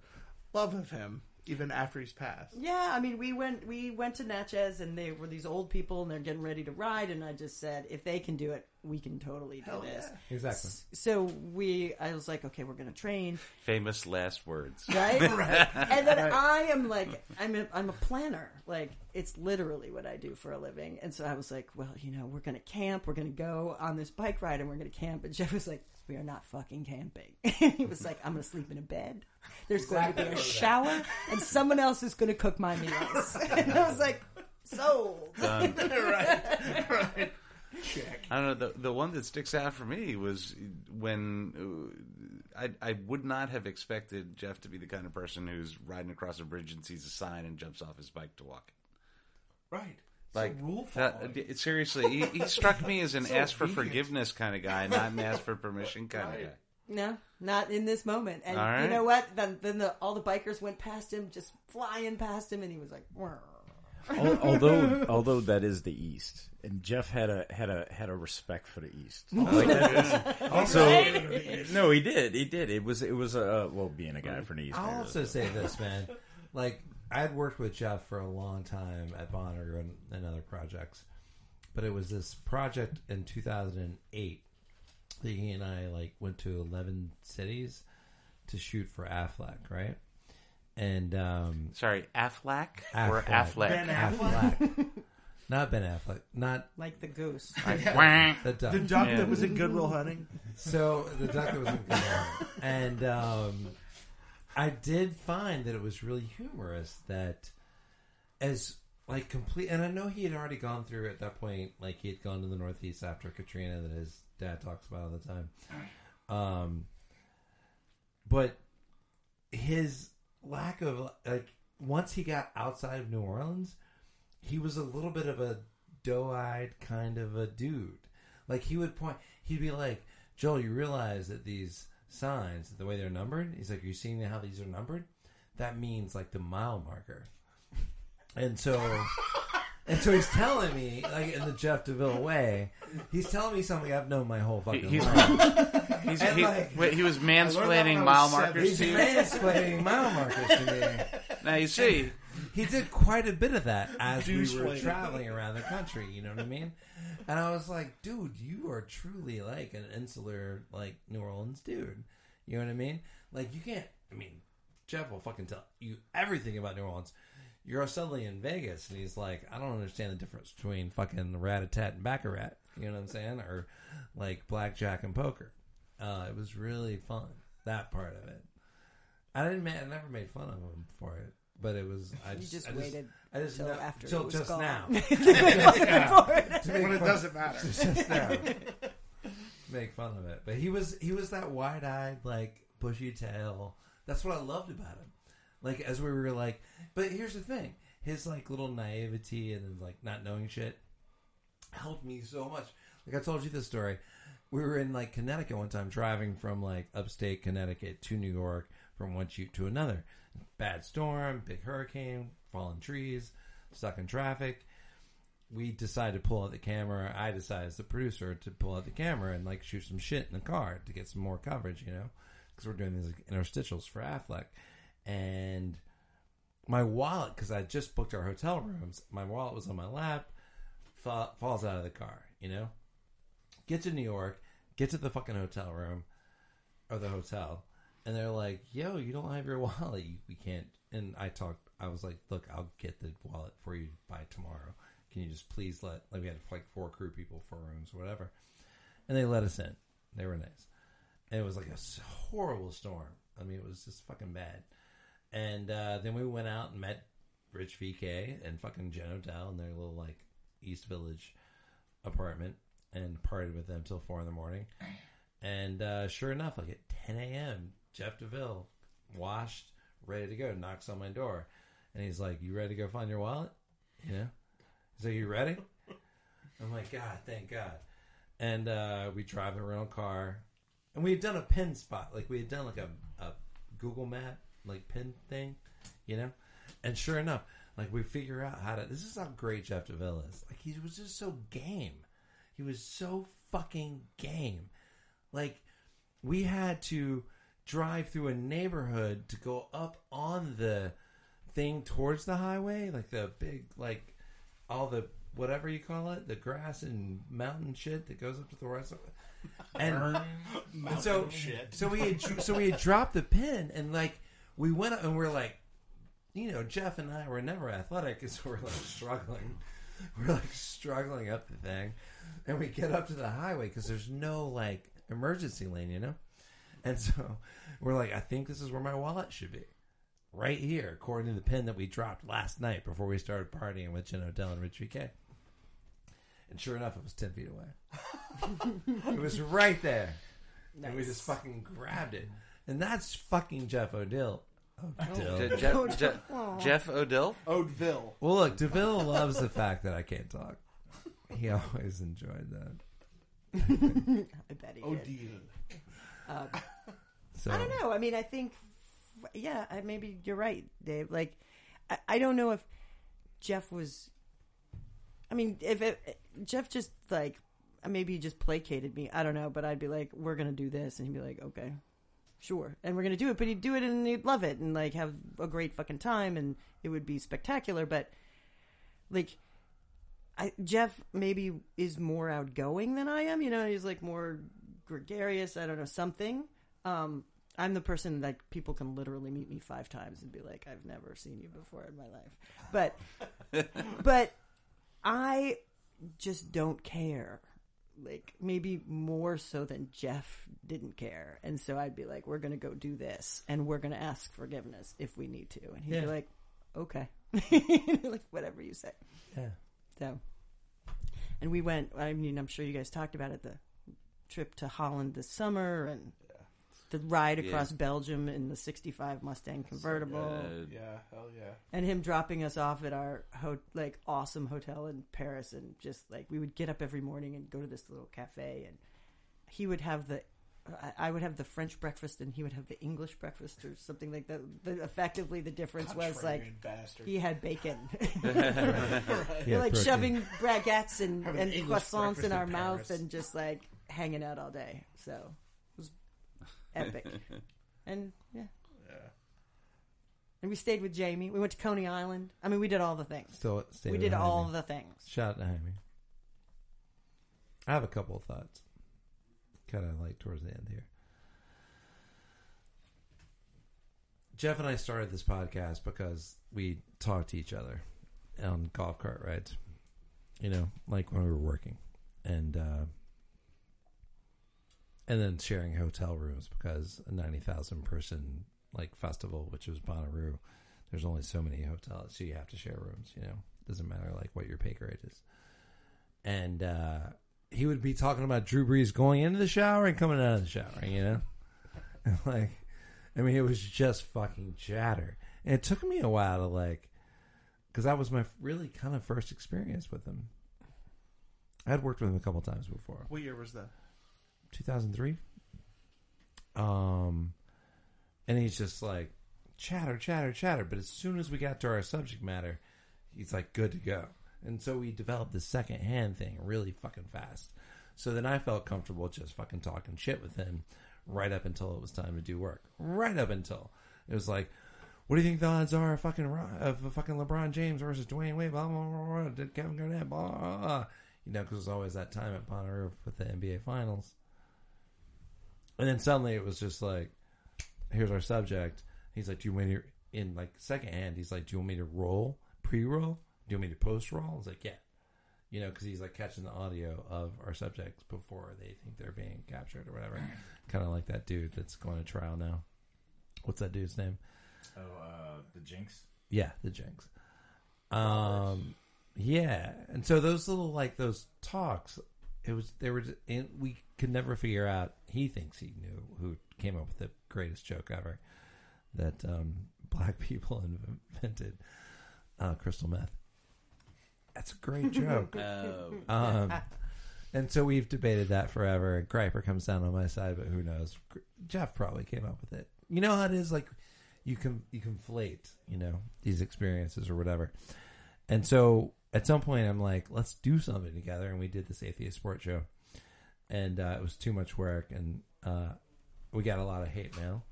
love of him even after he's passed. Yeah, I mean, we went we went to Natchez, and they were these old people, and they're getting ready to ride, and I just said, if they can do it, we can totally do Hell this. yeah. Exactly. So we, I was like, okay, we're gonna train, Famous last words. right? And then I am like, I'm a, I'm a planner. Like it's literally what I do for a living. And so I was like, well, you know, we're gonna camp. We're gonna go on this bike ride, and we're gonna camp. And Jeff was like, we are not fucking camping. he was like, I'm gonna sleep in a bed. There's going to be a shower, and someone else is gonna cook my meals. and I was like, sold. Um, right, right. Check. I don't know. The the one that sticks out for me was when uh, I I would not have expected Jeff to be the kind of person who's riding across a bridge and sees a sign and jumps off his bike to walk it. Right. Like Some rule that, it- seriously, he, he struck me as an So ask for obedient. forgiveness kind of guy, not an ask for permission kind Right. of guy. No, not in this moment. And All you know what? Then then the, all the bikers went past him, just flying past him, and he was like, "Whirr." Al- although although that is the East, and Jeff had a had a had a respect for the East. Like that is- so no, he did. He did. It was it was a well being a guy from the East. I'll maybe also say this, man. Like I had worked with Jeff for a long time at Bonner and, and other projects, but it was this project in 2008 that he and I like went to 11 cities to shoot for Aflac, right? And um, Sorry, Affleck, Affleck. or Affleck? Ben Affleck, not Ben Affleck, not like the goose. Wah. the duck. The duck Yeah. that was in Good Will Hunting. So the duck that was in good and um, I did find that it was really humorous that as like complete, and I know he had already gone through at that point, like he had gone to the Northeast after Katrina that his dad talks about all the time. Um, but his lack of like once he got outside of New Orleans, he was a little bit of a doe-eyed kind of a dude. Like he would point, he'd be like, "Joel, you realize that these signs, the way they're numbered, he's like, "Are you seeing how these are numbered? That means like the mile marker." And so, and so he's telling me, like in the Jeff Deville way, he's telling me something I've known my whole fucking He's- life. He's, And he, like- wait, he was learned that when I mansplaining mile markers He's to you. mansplaining mile markers to me. Now you see, He did quite a bit of that as we were traveling around the country. You know what I mean? And I was like, dude, you are truly like an insular, like New Orleans dude. You know what I mean? Like you can't. I mean, Jeff will fucking tell you everything about New Orleans. You're suddenly in Vegas, and he's like, I don't understand the difference between fucking rat a tat and baccarat. You know what I'm saying? Or like blackjack and poker. Uh, it was really fun. That part of it. I didn't. Ma- I never made fun of him for it, but it was. I You just, just I waited I just till know- after till it was just gone. now. when it doesn't matter. just now. Make fun of it, but he was he was that wide eyed like bushy tail. That's what I loved about him. Like as we were like, but here's the thing: his like little naivety and like not knowing shit helped me so much. Like I told you this story. We were in like Connecticut one time, driving from like upstate Connecticut to New York from one shoot to another. Bad storm, big hurricane, fallen trees, stuck in traffic. We decided to pull out the camera. I decided as the producer to pull out the camera and like shoot some shit in the car to get some more coverage, you know, because we're doing these like, interstitials for Aflac. And my wallet, because I just booked our hotel rooms, my wallet was on my lap, fa- falls out of the car, you know? Get to New York, get to the fucking hotel room, or the hotel, and they're like, yo, you don't have your wallet. We can't. And I talked, I was like, look, I'll get the wallet for you by tomorrow. Can you just please let, like, we had like four crew people, four rooms, whatever. And they let us in. They were nice. And it was like a horrible storm. I mean, it was just fucking bad. And uh, then we went out and met Rich VK and fucking Jen Odell in their little like East Village apartment and partied with them till four in the morning. And uh, sure enough, like at 10 a.m., Jeff DeVille, washed, ready to go, knocks on my door. And he's like, You ready to go find your wallet? You know? He's like, You ready? I'm like, God, thank God. And uh, we drive the rental car. And we had done a pin spot. Like, we had done like a, a Google map, like pin thing, you know? And sure enough, like, we figure out how to. This is how great Jeff DeVille is. Like, he was just so game. He was so fucking game. Like, we had to drive through a neighborhood to go up on the thing towards the highway, like the big, like all the whatever you call it, the grass and mountain shit that goes up to the rest of it. And, and so, so we had so we had dropped the pin, and like we went up and we're like, you know, Jeff and I were never athletic, so we're like struggling. We're like struggling up the thing, and we get up to the highway because there's no like emergency lane, you know. And so we're like, I think this is where my wallet should be. Right here, according to the pin that we dropped last night before we started partying with Jen Odell and Rich VK. And sure enough, it was 10 feet away. it was right there. And we just fucking grabbed it. And that's fucking Jeff Odell. Odell. Je- Jeff, Je- Jeff Odell. Odeville. Well, look, DeVille loves the fact that I can't talk. He always enjoyed that. I bet he did. Odile. Um, so I don't know. I mean, I think, yeah, I, maybe you're right, Dave. Like, I, I don't know if Jeff was. I mean, if it, Jeff just like maybe he just placated me. I don't know, but I'd be like, "We're gonna do this," and he'd be like, "Okay, sure," and we're gonna do it. But he'd do it and he'd love it and like have a great fucking time and it would be spectacular. But like, I, Jeff maybe is more outgoing than I am. You know, he's like more gregarious. I don't know something. Um, I'm the person that people can literally meet me five times and be like, "I've never seen you before in my life," but but I just don't care. Like maybe more so than Jeff didn't care, and so I'd be like, "We're gonna go do this, and we're gonna ask forgiveness if we need to," and he'd Yeah. be like, "Okay," like whatever you say. Yeah. So, and we went. I mean, I'm sure you guys talked about it. The trip to Holland this summer and the ride across Belgium in the '65 Mustang convertible, Uh, Yeah, hell yeah. and him dropping us off at our ho- like awesome hotel in Paris, and just like we would get up every morning and go to this little cafe, and he would have the. I- I would have the French breakfast and he would have the English breakfast or something like that. The, effectively, the difference was like Contrarian bastard. he had bacon. Yeah, We're like protein. shoving baguettes and, Having and croissants in our in mouth and just like hanging out all day. So it was epic. and yeah. And we stayed with Jamie. We went to Coney Island. I mean, we did all the things. Still, stay we with did Jaime. all the things. Shout out to Jaime. I have a couple of thoughts. Kind of like towards the end here. Jeff and I started this podcast because we talked to each other on golf cart rides. You know, like when we were working. And uh and then sharing hotel rooms because a ninety thousand person like festival, which was Bonnaroo, there's only so many hotels, so you have to share rooms. You know, it doesn't matter like what your pay grade is. And uh, he would be talking about Drew Brees going into the shower and coming out of the shower. You know, And like, I mean, it was just fucking chatter, and it took me a while to like, because that was my really kind of first experience with him. I had worked with him a couple times before. What year was that? 2003. Um, and he's just like chatter, chatter, chatter. But as soon as we got to our subject matter, he's like good to go. And so we developed the second hand thing really fucking fast. So then I felt comfortable just fucking talking shit with him right up until it was time to do work. Right up until it was like, what do you think the odds are of fucking of fucking LeBron James versus Dwyane Wade? Blah blah blah. blah did Kevin Garnett? Blah blah. blah. You know, because was always that time at Bonnaroo with the NBA Finals. And then suddenly it was just like, here's our subject. He's like, do you want me to, in like second hand, he's like, do you want me to roll, pre roll? Do you want me to post roll? I was like, yeah. You know, because he's like catching the audio of our subjects before they think they're being captured or whatever. kind of like that dude that's going to trial now. What's that dude's name? Oh, uh, the Jinx. Yeah, the Jinx. Um, yeah, and so those little like those talks, it was there was and we could never figure out. He thinks he knew who came up with the greatest joke ever that um, black people invented uh, crystal meth. That's a great joke. Oh, Um, and so we've debated that forever. Griper comes down on my side, but who knows? Jeff probably came up with it. You know how it is, like you can you conflate, you know, these experiences or whatever. And so at some point, I'm like, let's do something together, and we did this atheist sports show, and uh, it was too much work, and uh, we got a lot of hate mail,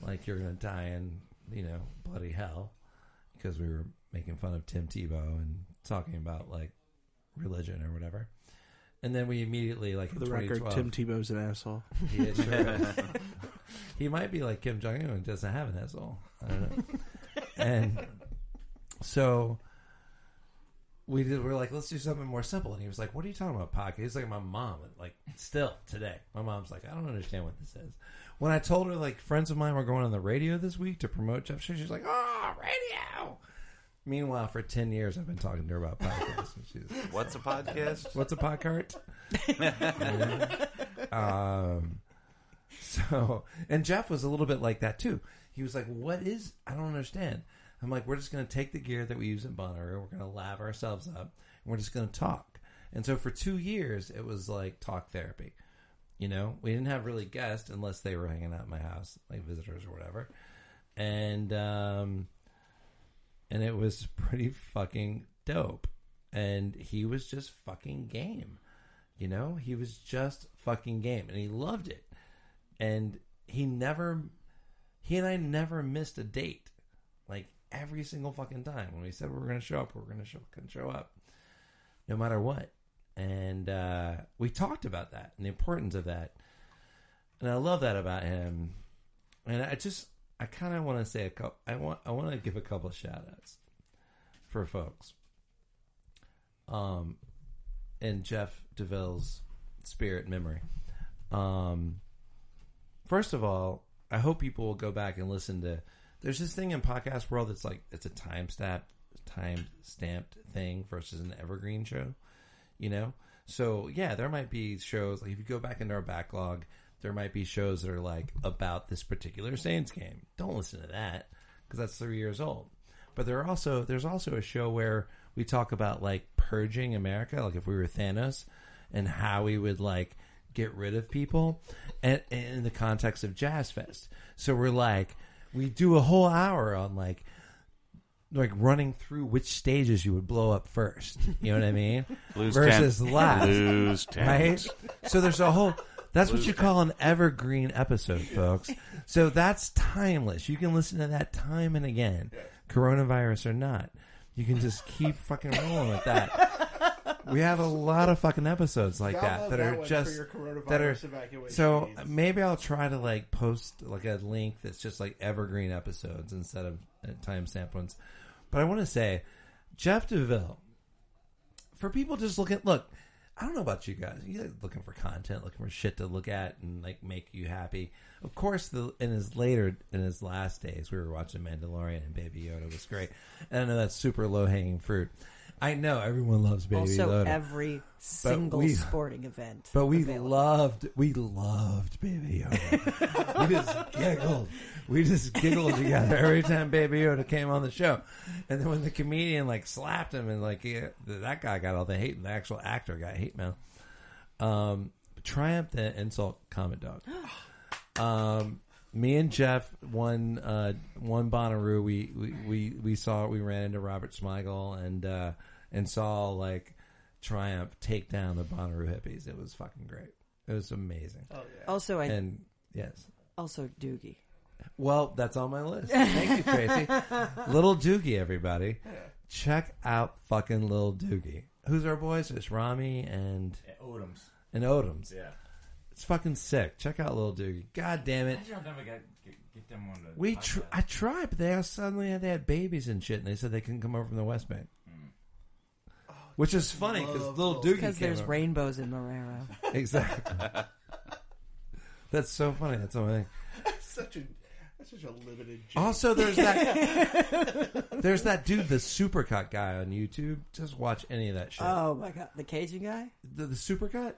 like you're gonna die in, you know, bloody hell, because we were making fun of Tim Tebow and talking about like religion or whatever. And then we immediately, like For the record, Tim Tebow's an asshole. he, is, sure he might be like Kim Jong Un and doesn't have an asshole. I don't know. and so we did. We are like, let's do something more simple. And he was like, "What are you talking about, podcast?" He's like, "My mom, like, still today, my mom's like, I don't understand what this is." When I told her, like, friends of mine were going on the radio this week to promote Jeff Show, she's like, "Oh, radio." Meanwhile, for ten years, I've been talking to her about podcasts. And she's, What's a podcast? What's a podcast? um, so, and Jeff was a little bit like that too. He was like, "What is? I don't understand." I'm like, "We're just going to take the gear that we use in Bonnaroo. We're going to lave ourselves up, and we're just going to talk." And so, for two years, it was like talk therapy. You know, we didn't have really guests unless they were hanging out at my house, like visitors or whatever. And um, and it was pretty fucking dope. And he was just fucking game. You know, he was just fucking game and he loved it. And he never, he and I never missed a date. Like every single fucking time when we said we were going to show up, we are going to show, show up no matter what. And uh, we talked about that and the importance of that. And I love that about him. And I just, I kind of want to say a couple, I want, I want to give a couple of shout outs for folks. Um, in Jeff DeVille's spirit memory. Um, first of all, I hope people will go back and listen to. There's this thing in podcast world that's like it's a time stamp, time stamped thing versus an evergreen show. You know, so yeah, there might be shows like if you go back into our backlog, there might be shows that are like about this particular Saints game. Don't listen to that because that's three years old. But there are also there's also a show where we talk about like purging America, like if we were Thanos, and how we would like get rid of people, and, and in the context of Jazz Fest. So we're like, we do a whole hour on like like running through which stages you would blow up first. You know what I mean? Lose Versus ten. last, Lose right? So there's a whole. That's what you call an evergreen episode, folks. So that's timeless. You can listen to that time and again, coronavirus or not. You can just keep fucking rolling with that. We have a lot of fucking episodes like that that are just that are so maybe I'll try to like post like a link that's just like evergreen episodes instead of uh, timestamp ones. But I want to say, Jeff DeVille, for people just looking, look, I don't know about you guys. You guys looking for content, looking for shit to look at and like make you happy. Of course, the in his later in his last days, we were watching Mandalorian and Baby Yoda was great. And I know that's super low hanging fruit. I know everyone loves Baby also, Yoda. every single we- sporting event. But we available. loved, we loved Baby Yoda. we just giggled. We just giggled together every time Baby Yoda came on the show. And then when the comedian like slapped him and like he, that guy got all the hate and the actual actor got hate mail. Um, Triumph the insult comic dog. Um, me and Jeff one uh, one Bonnaroo. We, we we we saw we ran into Robert Smigel and uh, and saw like Triumph take down the Bonnaroo hippies. It was fucking great. It was amazing. Oh yeah. Also, I And yes, also Doogie. well, that's on my list. Thank you, Tracy. Little Doogie, everybody, check out fucking Little Doogie. Who's our boys? It's Rami and Odoms. and Odoms. Yeah. It's fucking sick. Check out Little Doogie. God damn it. I'll never get, get, get them on the. We tr- I tried, but they all suddenly had, they had babies and shit, and they said they couldn't come over from the West Bank. Oh, Which is funny because little Little- Doogie Because came there's over. rainbows in Marrero. exactly. That's so funny. That's amazing. such a that's such a limited. Joke. Also, there's that there's that dude, the supercut guy on YouTube. Just watch any of that shit. Oh my god, the Cajun guy. the, the supercut?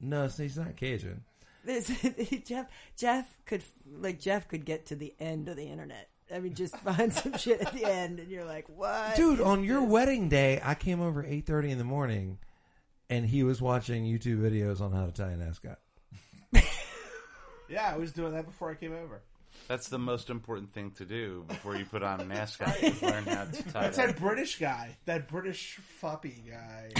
No, it's- he's not Cajun. This, Jeff Jeff could like Jeff could get to the end of the internet. I mean, just find some shit at the end, and you're like, "What, Dude, on your this? wedding day, I came over eight thirty in the morning, and he was watching YouTube videos on how to tie an ascot. Yeah, I was doing that before I came over. That's the most important thing to do before you put on an ascot. is learn how to tie That's that. that British guy, that British floppy guy.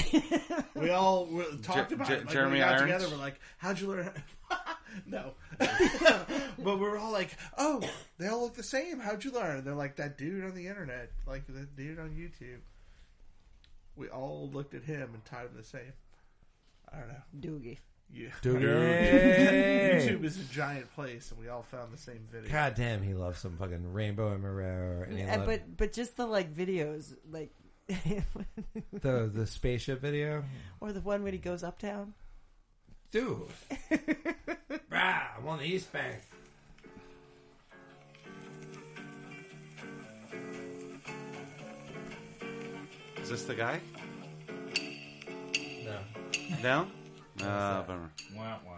we all we talked Jer- about Jer- it. Like, Jeremy when we got Irons? together, we're like, "How'd you learn?" no, but we were all like, "Oh, they all look the same. How'd you learn?" And they're like, "That dude on the internet, like that dude on YouTube." We all looked at him and tied him the same. I don't know. Doogie. Yeah. Dude, YouTube is a giant place, and we all found the same video. God damn, he loves some fucking Rainbow and Marrero. And he Uh, loved but but just the like videos, like, the the spaceship video, or the one when he goes uptown. dude. Rah, I'm on the East Bank. Is this the guy? No, No. No, bummer. Wow, wow.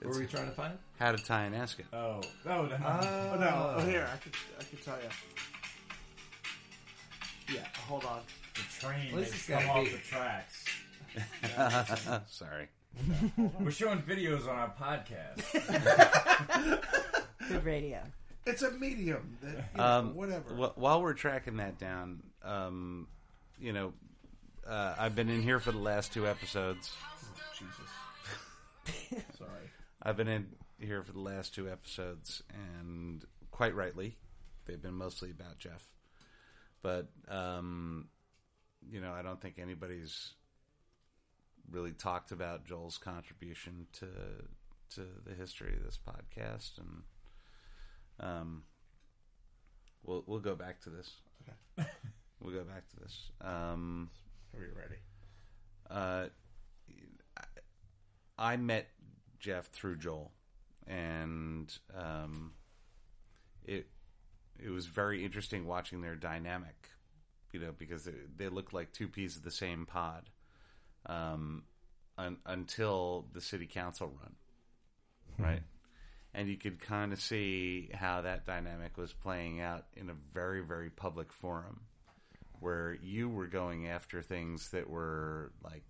what were we trying to find? How to tie an ascot. Oh, oh, no. Oh no! Oh, here I could I could tell you. Yeah, hold on. the train What's has this guy come off be? the tracks. Sorry. We're showing videos on our podcast. Good radio. It's a medium. That, you know, Um, whatever. wh- while we're tracking that down, um, you know, uh, I've been in here for the last two episodes. Sorry. I've been in here for the last two episodes, and quite rightly, they've been mostly about Jeff. But um, you know, I don't think anybody's really talked about Joel's contribution to to the history of this podcast, and um, we'll we'll go back to this. Okay. we'll go back to this. Um, Are you ready? uh, I met Jeff through Joel, and um, it it was very interesting watching their dynamic. You know, because they, they looked like two peas of the same pod, um, un, until the city council run, right? And you could kind of see how that dynamic was playing out in a very, very public forum where you were going after things that were like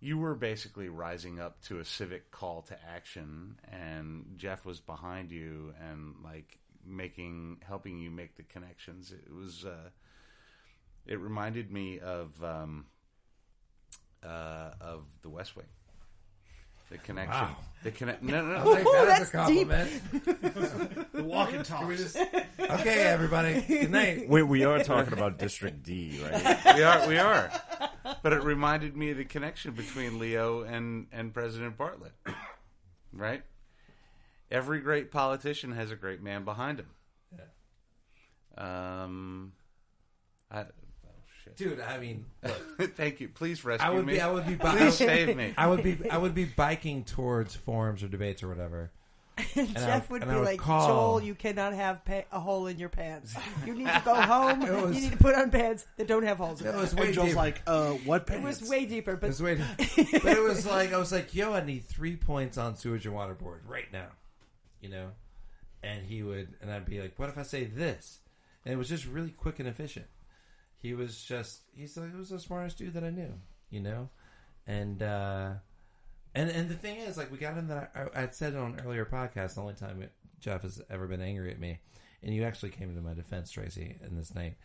you were basically rising up to a civic call to action and Jeff was behind you and like making helping you make the connections it was uh it reminded me of um uh of the West Wing the connection Wow. the connect no no I'll no take that as a that's deep. compliment. The walk and talk. Okay, everybody. Good night. we, we are talking about District D, right? we are we are but it reminded me of the connection between leo and and president bartlet right every great politician has a great man behind him Yeah. um i oh dude. I mean, look, Thank you. Please rescue I would me. be, I would be, bi- Please save me. I would be, I would be biking towards forums or debates or whatever. Jeff I- would and be would like, call- Joel, you cannot have pa- a hole in your pants. You need to go home. was- you need to put on pants that don't have holes in It them. was And way Joel's deeper. like, uh, what pants? It was way deeper, It but was way, but it was like I was like, yo, I need three points on sewage and water board right now, you know. And he would, and I'd be like, what if I say this? And it was just really quick and efficient. He was just, he's like, he was the smartest dude that I knew, you know. And uh and and the thing is, like, we got him that I, I said on an earlier podcast. The only time Jeff has ever been angry at me, and you actually came to my defense, Tracy, in this night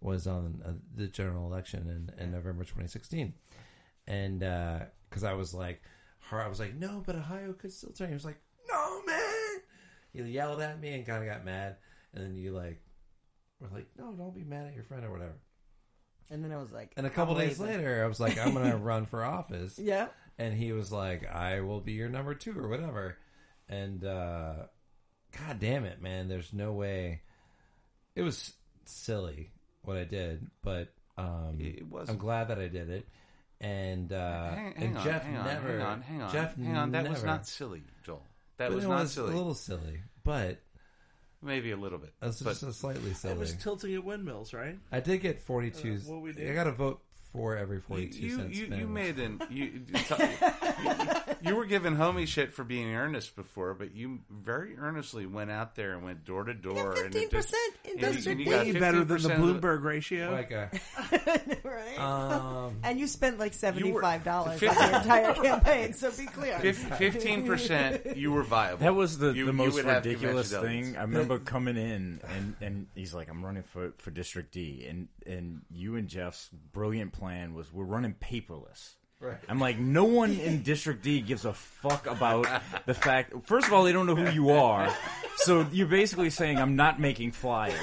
was on uh, the general election in, in November 2016, and because I was like, her, I was like, no, but Ohio could still turn. He was like, no, man. He yelled at me and kind of got mad, and then you like were like, no, don't be mad at your friend or whatever. and then I was like, And a couple days later, I was like, I'm gonna run for office. yeah, And he was like, I will be your number two or whatever. And uh God damn it, man, there's no way it was silly what I did, but um It wasn't. I'm glad that I did it. And uh hang, hang and on, Jeff hang on, never hang on, hang on, Jeff hang on. That was not silly, Joel. That was not was silly. a little silly, but Maybe a little bit. it was just a slightly It silly. was tilting at windmills, right? I did get 42s. Uh, what we did. I got a vote for every you, 42 you, cents you, you made an you, you, you were giving homie shit for being earnest before, but you very earnestly went out there and went door to door. and Fifteen percent in district and you got Way better than the 15% the- Bloomberg ratio. like a right? um and you spent like seventy five dollars You on were- your entire campaign. So be clear. Fifteen percent, you were viable. That was the, You- the most ridiculous thing. I remember coming in and, and he's like, I'm running for, for District D. And, and you and Jeff's brilliant plan was we're running paperless. Right. I'm like, no one in District D gives a fuck about the fact. First of all, they don't know who you are. So you're basically saying I'm not making flyers.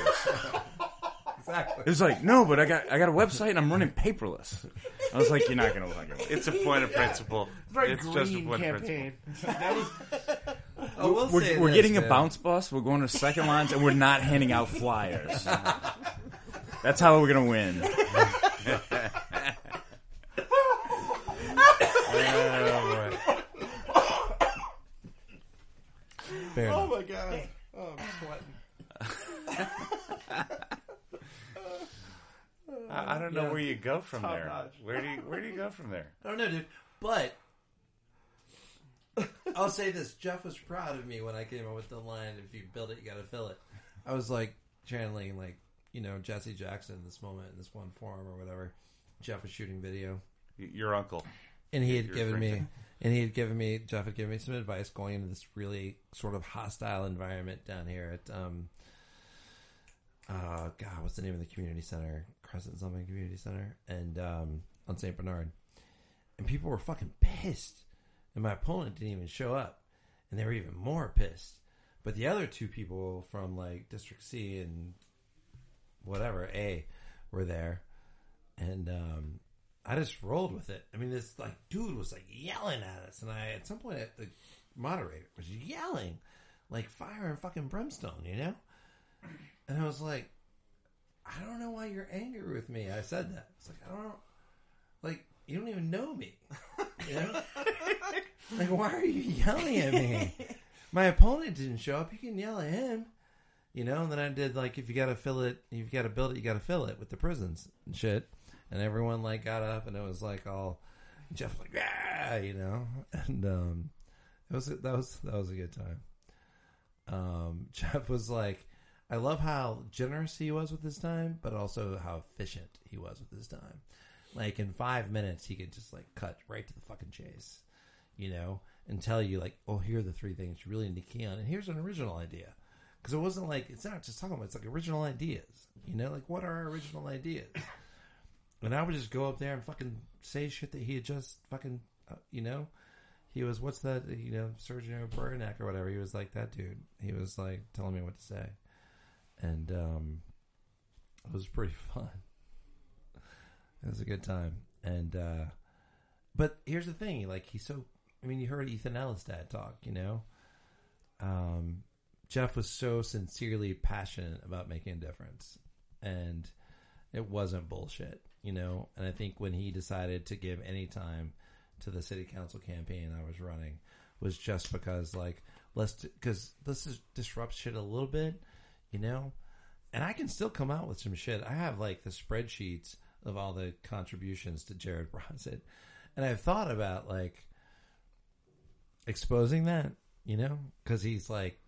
exactly. It was like, no, but I got I got a website and I'm running paperless. I was like, you're not gonna fucking. It's a point of principle. Very it's green just a point of principle. campaign. Oh, we'll we're we're this, getting a bounce bus. We're going to second lines, and we're not handing out flyers. That's how we're gonna win. Fair Oh enough. my god. Oh, I'm sweating. I, I don't know where you go from Top there. notch. Where do you where do you go from there? I don't know, dude. But I'll say this: Jeff was proud of me when I came up with the line, "If you build it, you got to fill it." I was like channeling, like you know, Jesse Jackson in this moment in this one form or whatever. Jeff was shooting video, Your uncle. and he had Your given friend. me, and he had given me, Jeff had given me some advice going into this really sort of hostile environment down here at, um, uh, God, what's the name of the community center? Crescent something Community Center, and um, on Saint Bernard, and people were fucking pissed, and my opponent didn't even show up, and they were even more pissed. But the other two people from like District C and whatever A were there, and um, I just rolled with it. I mean, this like dude was like yelling at us, and I at some point the moderator was yelling like fire and fucking brimstone, you know. And I was like, I don't know why you're angry with me. I said that. It's like I don't know, like you don't even know me, you know. like why are you yelling at me? My opponent didn't show up. You can yell at him. You know, and then I did like if you got to fill it, you've got to build it, you got to fill it with the prisons and shit. And everyone like got up, and it was like all Jeff like yeah, you know, and um, it was that was that was a good time. Um, Jeff was like, I love how generous he was with his time, but also how efficient he was with his time. Like in five minutes, he could just like cut right to the fucking chase, you know, and tell you like, oh, here are the three things you really need to key on, and here's an original idea. Because it wasn't like it's not just talking about it's like original ideas, you know, like what are our original ideas? And I would just go up there and fucking say shit that he had just fucking, uh, you know, he was what's that, you know, Cyrano de Bergerac or whatever. He was like that dude. He was like telling me what to say, and um, it was pretty fun. It was a good time, and uh, but here's the thing: like he's so. I mean, you heard Ethan dad talk, you know. Um, Jeff was so sincerely passionate about making a difference, and it wasn't bullshit, you know. And I think when he decided to give any time to the city council campaign I was running was just because like let's because let's just disrupt shit a little bit, you know. And I can still come out with some shit. I have like the spreadsheets of all the contributions to Jared Brossett, and I've thought about like exposing that, you know, because he's like,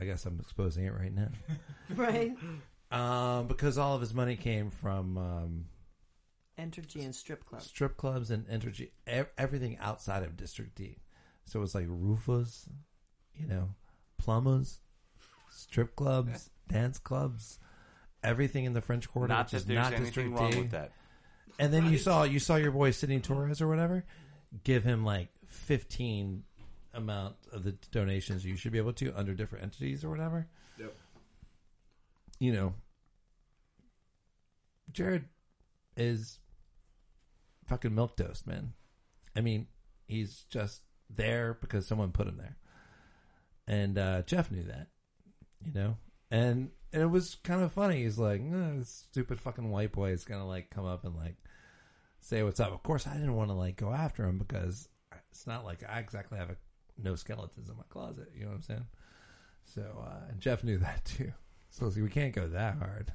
I guess I'm exposing it right now. Right? Um, because all of his money came from um, Entergy and strip clubs. strip clubs and energy, ev- everything outside of District D. So it's like roofers, you know, plumbers, strip clubs, dance clubs, everything in the French Quarter, Not which that is there's not anything District wrong D. with that. And then you saw you saw your boy Sidney Torres or whatever give him like fifteen amount of the donations you should be able to under different entities or whatever. Yep. You know, Jared is fucking milk toast, man. I mean, he's just there because someone put him there, and uh, Jeff knew that, you know, and. And it was kind of funny. He's like, "Eh, this stupid fucking white boy is gonna like come up and like say what's up. Of course, I didn't want to like go after him because it's not like I exactly have a, no skeletons in my closet. You know what I'm saying? So uh, and Jeff knew that too. So see, we can't go that hard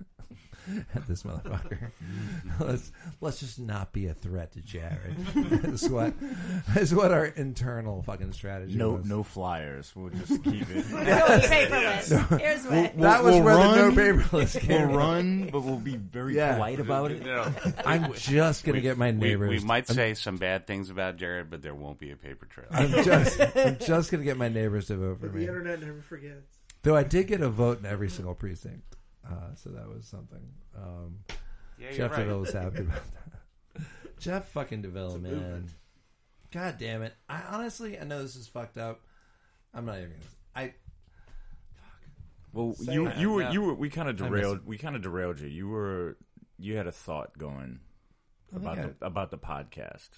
at this motherfucker. let's let's just not be a threat to Jared. is what is what our internal fucking strategy is. No, was. no flyers. We'll just keep it. No paperless. Here's what. That was We'll where run. the no paperless We'll run, but we'll be very Yeah. polite about it. No, I'm just gonna get my neighbors. we might I'm say some bad things about Jared, but there won't be a paper trail. I'm just I'm just gonna get my neighbors to vote for But me. the internet never forgets. Though I did get a vote in every single precinct, uh, so that was something. Um, Yeah, Jeff right. DeVille was happy about that. Jeff fucking DeVille, man. movement. God damn it! I honestly, I know this is fucked up. I'm not even. gonna I Fuck. Well, Say you you were you were we kind of derailed we kind of derailed you. You were you had a thought going about think the about the podcast.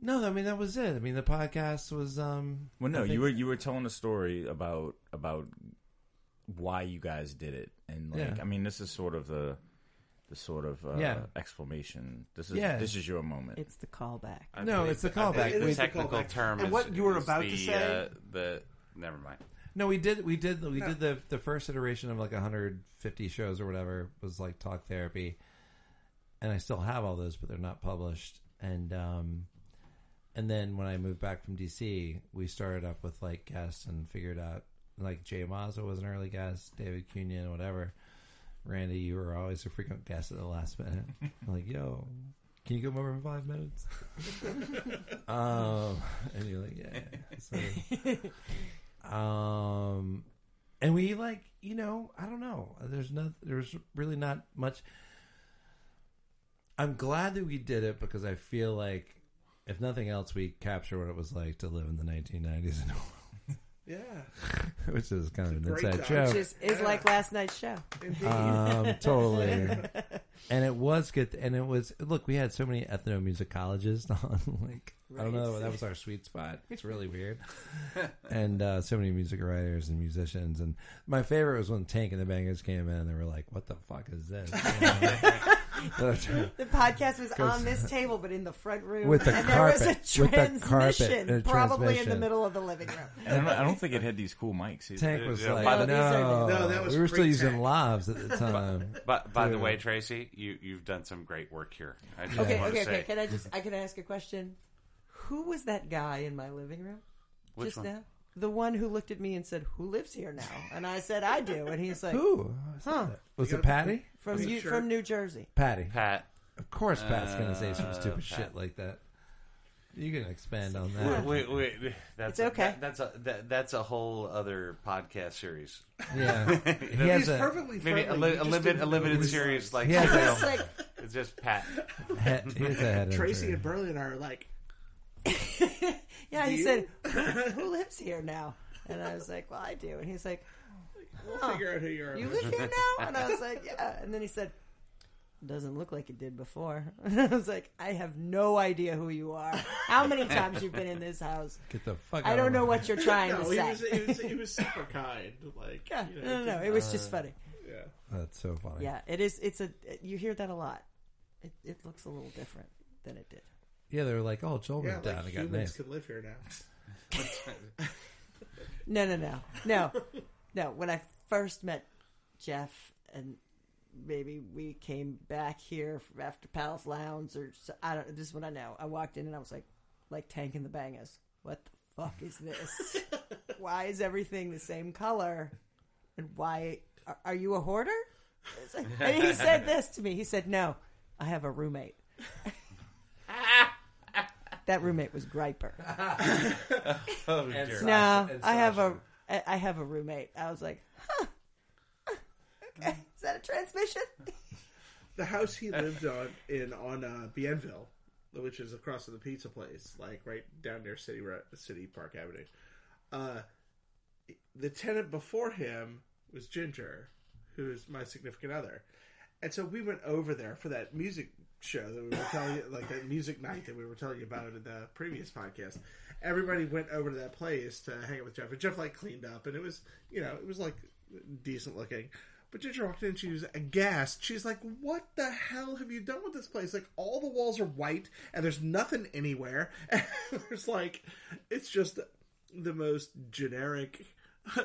No, I mean that was it. I mean the podcast was. um Well, no, think- you were you were telling a story about about why you guys did it, and like Yeah. I mean, this is sort of the the sort of uh, Yeah. exclamation. This is Yeah. this is your moment. It's the callback. I No, believe it's the that- I callback. believe It The is the technical callback. term And is what you were is about the, to say- Uh, the never mind. No, we did. We did. We did the the first iteration of like 150 shows or whatever was like talk therapy, and I still have all those, but they're not published. And um, and then when I moved back from DC, we started up with like guests and figured out like Jay Mazza was an early guest, David Cunyon, whatever. Randy, you were always a frequent guest at the last minute. I'm like, yo, can you come over in five minutes? um, and you're like, yeah. So, um, and we like, you know, I don't know. There's no, there's really not much. I'm glad that we did it because I feel like, if nothing else, we capture what it was like to live in the 1990s, in Yeah, which is kind of an great inside time. joke. Which is, is like last night's show. indeed. Um, totally. and it was good. And it was look. We had so many ethnomusicologists on. Like I don't know. That was our sweet spot. It's really weird. and uh, so many music writers and musicians. And my favorite was when Tank and the Bangas came in. and They were like, "What the fuck is this?" The podcast was on this table, but in the front room, With the and there was a carpet. With the carpet transmission, uh, probably in the middle of the living room. I don't, I don't think it had these cool mics. Either. Tank was Yeah, like, by the- "No, No, that was we were still great using tech. lavs at the time." But by the way, Tracy, you you've done some great work here. I just Okay, okay, okay. Can I just I can ask a question? Who was that guy in my living room Which just one? now? The one who looked at me and said, "Who lives here now?" And I said, "I do." And he's like, Who? Huh. Was it Patty? "From Was it you, sure? from New Jersey." Patty. Pat. Of course, Pat's gonna say some Uh, stupid Pat. shit like that. You can expand on that. Wait, wait, wait, that's It's okay. that- that's a that, that's a whole other podcast series. Yeah, he He's a, perfectly Maybe a, friendly. li- You a just limited didn't a limited who series like He has a- It's like, it's just Pat. head, he has a head Tracy injury. and Burley and I are like, yeah, he You? said, who, "Who lives here now?" And I was like, "Well, I do." And he's like, we'll Huh. figure out who you are. "You live here now?" And I was like, "Yeah." And then he said, "Doesn't look like it did before." And I was like, "I have no idea who you are. How many times you've been in this house? Get the fuck. I don't of know my- what you're trying No, to he say." was, he was he was super kind. Like, yeah, you no, know, no, no. It was just uh, funny. Yeah. That's so funny. Yeah, it is. It's a. You hear that a lot. It, it looks a little different than it did. Yeah, they were like, "Oh, Joel Yeah, moved down like and got humans names." could live here now. No, no, no, no, no. When I first met Jeff, and maybe we came back here after Pal's Lounge, or so, I don't. This is what I know. I walked in and I was like, like Tank and the Bangas. What the fuck is this? why is everything the same color? And why are, are you a hoarder? And he said this to me. He said, "No, I have a roommate." That roommate was Griper. Oh, dear. No, and I have a Sasha. I I have a roommate. I was like, huh. Okay, is that a transmission? the house he lived on in on uh, Bienville, which is across from the pizza place, like right down near City Ro- City Park Avenue. Uh, the tenant before him was Ginger, who is my significant other, and so we went over there for that music show that we were telling you, like that music night that we were telling you about in the previous podcast. Everybody went over to that place to hang out with Jeff, and Jeff like cleaned up, and it was you know it was like decent looking. But Ginger walked in, she was aghast. She's like, "What the hell have you done with this place? Like, all the walls are white, and there's nothing anywhere. And there's like, it's just the most generic."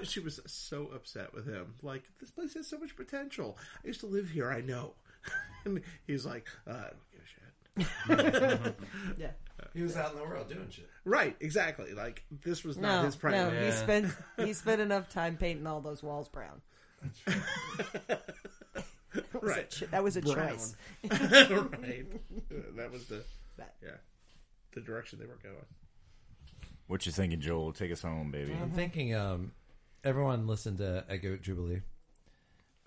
She was so upset with him. Like, this place has so much potential. I used to live here. I know. and he's like, uh, "I don't give a shit." Yeah. He was out in the world doing shit. Right? Exactly. Like, this was not No, his no. priority. He Yeah. spent he spent enough time painting all those walls brown. That was a Right. cho- that was a Brown. choice. right. That was the That- yeah, the direction they were going. What you thinking, Joel? Take us home, baby. I'm thinking um, everyone listen to Egg Yolk Jubilee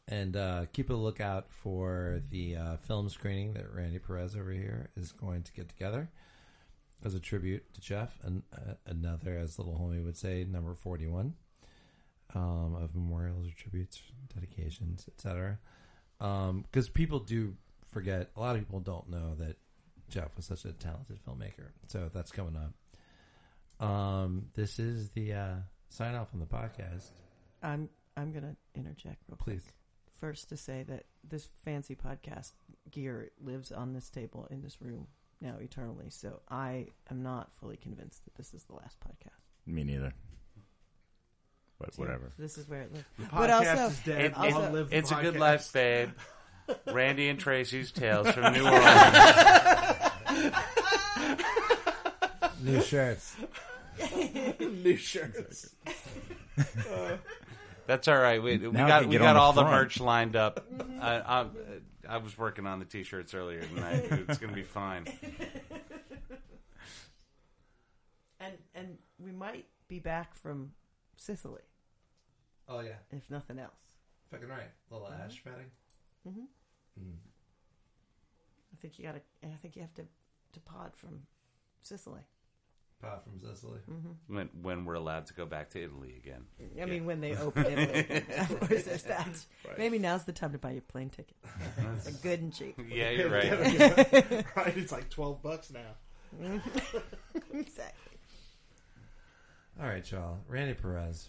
and uh, keep a lookout for the uh, film screening that Randy Perez over here is going to get together as a tribute to Jeff and uh, another, as Little Homie would say, number 41 um, of memorials or tributes, dedications, etc. Because people do forget, a lot of people don't know that Jeff was such a talented filmmaker. So that's coming up. Um, this is the uh, sign off on the podcast. I'm I'm gonna interject real quick. Please. First to say that this fancy podcast gear lives on this table in this room now eternally. So I am not fully convinced that this is the last podcast. Me neither. But So whatever. This is where it lives. The But podcast also- is dead. It- I'll it- live the it's a good podcast. life, babe. Randy and Tracy's Tales from New Orleans. New shirts. New shirts. That's all right. We, we Now got can we get got on the all the front. merch lined up. I, I, I was working on the t-shirts earlier tonight. It's gonna be fine. And and we might be back from Sicily, Oh, yeah. if nothing else. Fucking right. Little mm-hmm. ash patting. Mm-hmm. Hmm. I think you gotta. I think you have to to pod from Sicily. Pot from Sicily. When when we're allowed to go back to Italy again. I mean, when they open Italy, of course, there's that. Maybe now's the time to buy your plane ticket. They're good and cheap. Yeah, you're right. right, it's like twelve bucks now. exactly. All right, y'all. Randy Perez,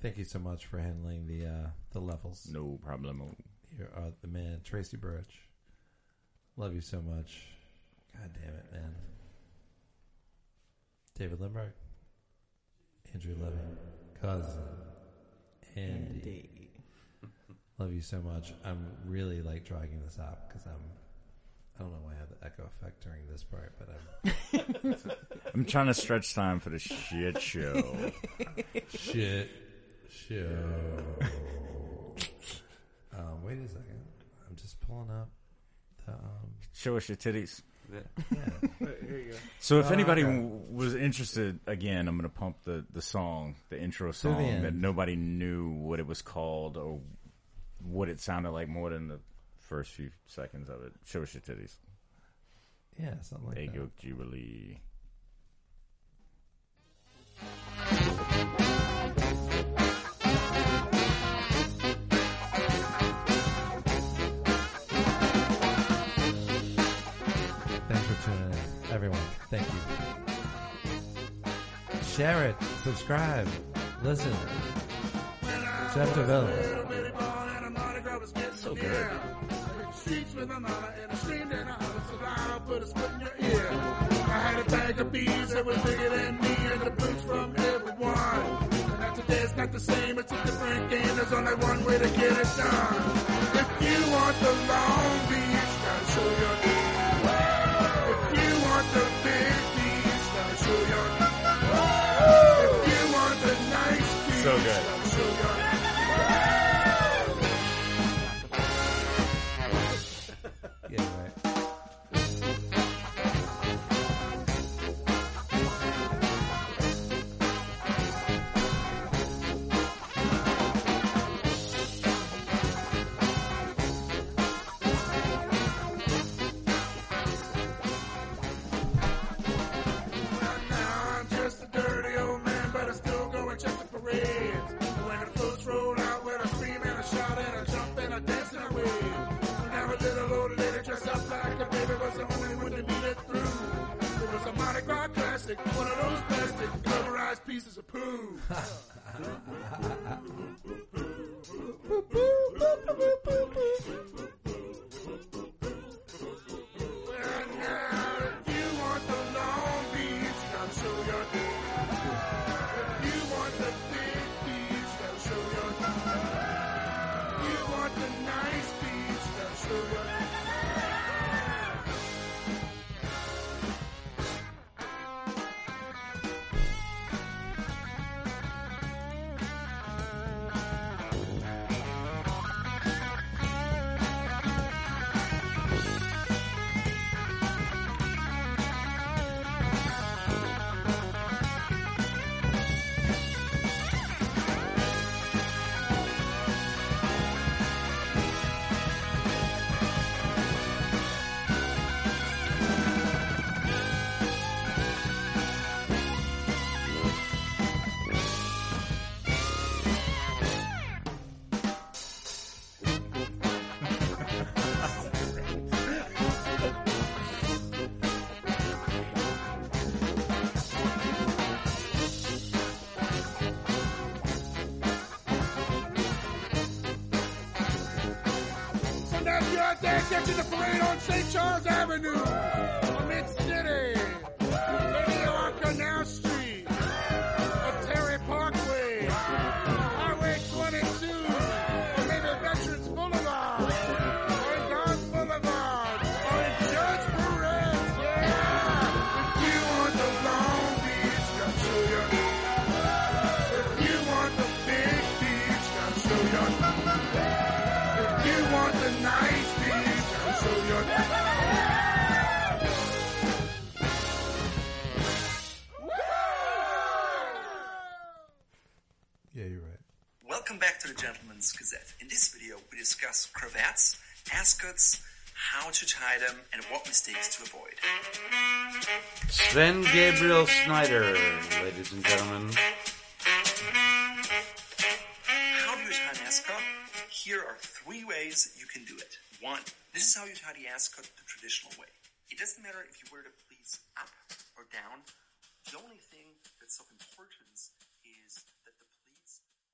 thank you so much for handling the uh, the levels. No problem. You're uh, the man, Tracy Birch. Love you so much. God damn it, man. David Lindbergh, Andrew Levin, cousin, Andy. Andy. Love you so much. I'm really like dragging this out because I'm. I don't know why I have the echo effect during this part, but I'm I'm trying to stretch time for the shit show. shit show. um, wait a second. I'm just pulling up the. Um, Show us your titties. Yeah. Here. So if Oh, anybody okay. w- was interested, again, I'm going to pump the, the song, the intro song end. that nobody knew what it was called or what it sounded like more than the first few seconds of it. Show us your titties. Yeah, something like Egg that. yolk jubilee. Everyone. Thank you. Share it, subscribe, listen. Jeff DeVille. streets with another and I screamed and I hollered so loud I put a split in your ear. I had a bag of bees that was bigger than me and the boots from everyone. And now today's not the same, it's a different game. There's only one way to get it done. If you want the Long Beach, gotta show your So good. Classic, one of those plastic rubberized pieces of poo. out there the parade on St. Charles Avenue, Sven Gabriel Snyder, ladies and gentlemen. How do you tie an ascot? Here are three ways you can do it. One, this is how you tie the ascot the traditional way. It doesn't matter if you wear the pleats up or down. The only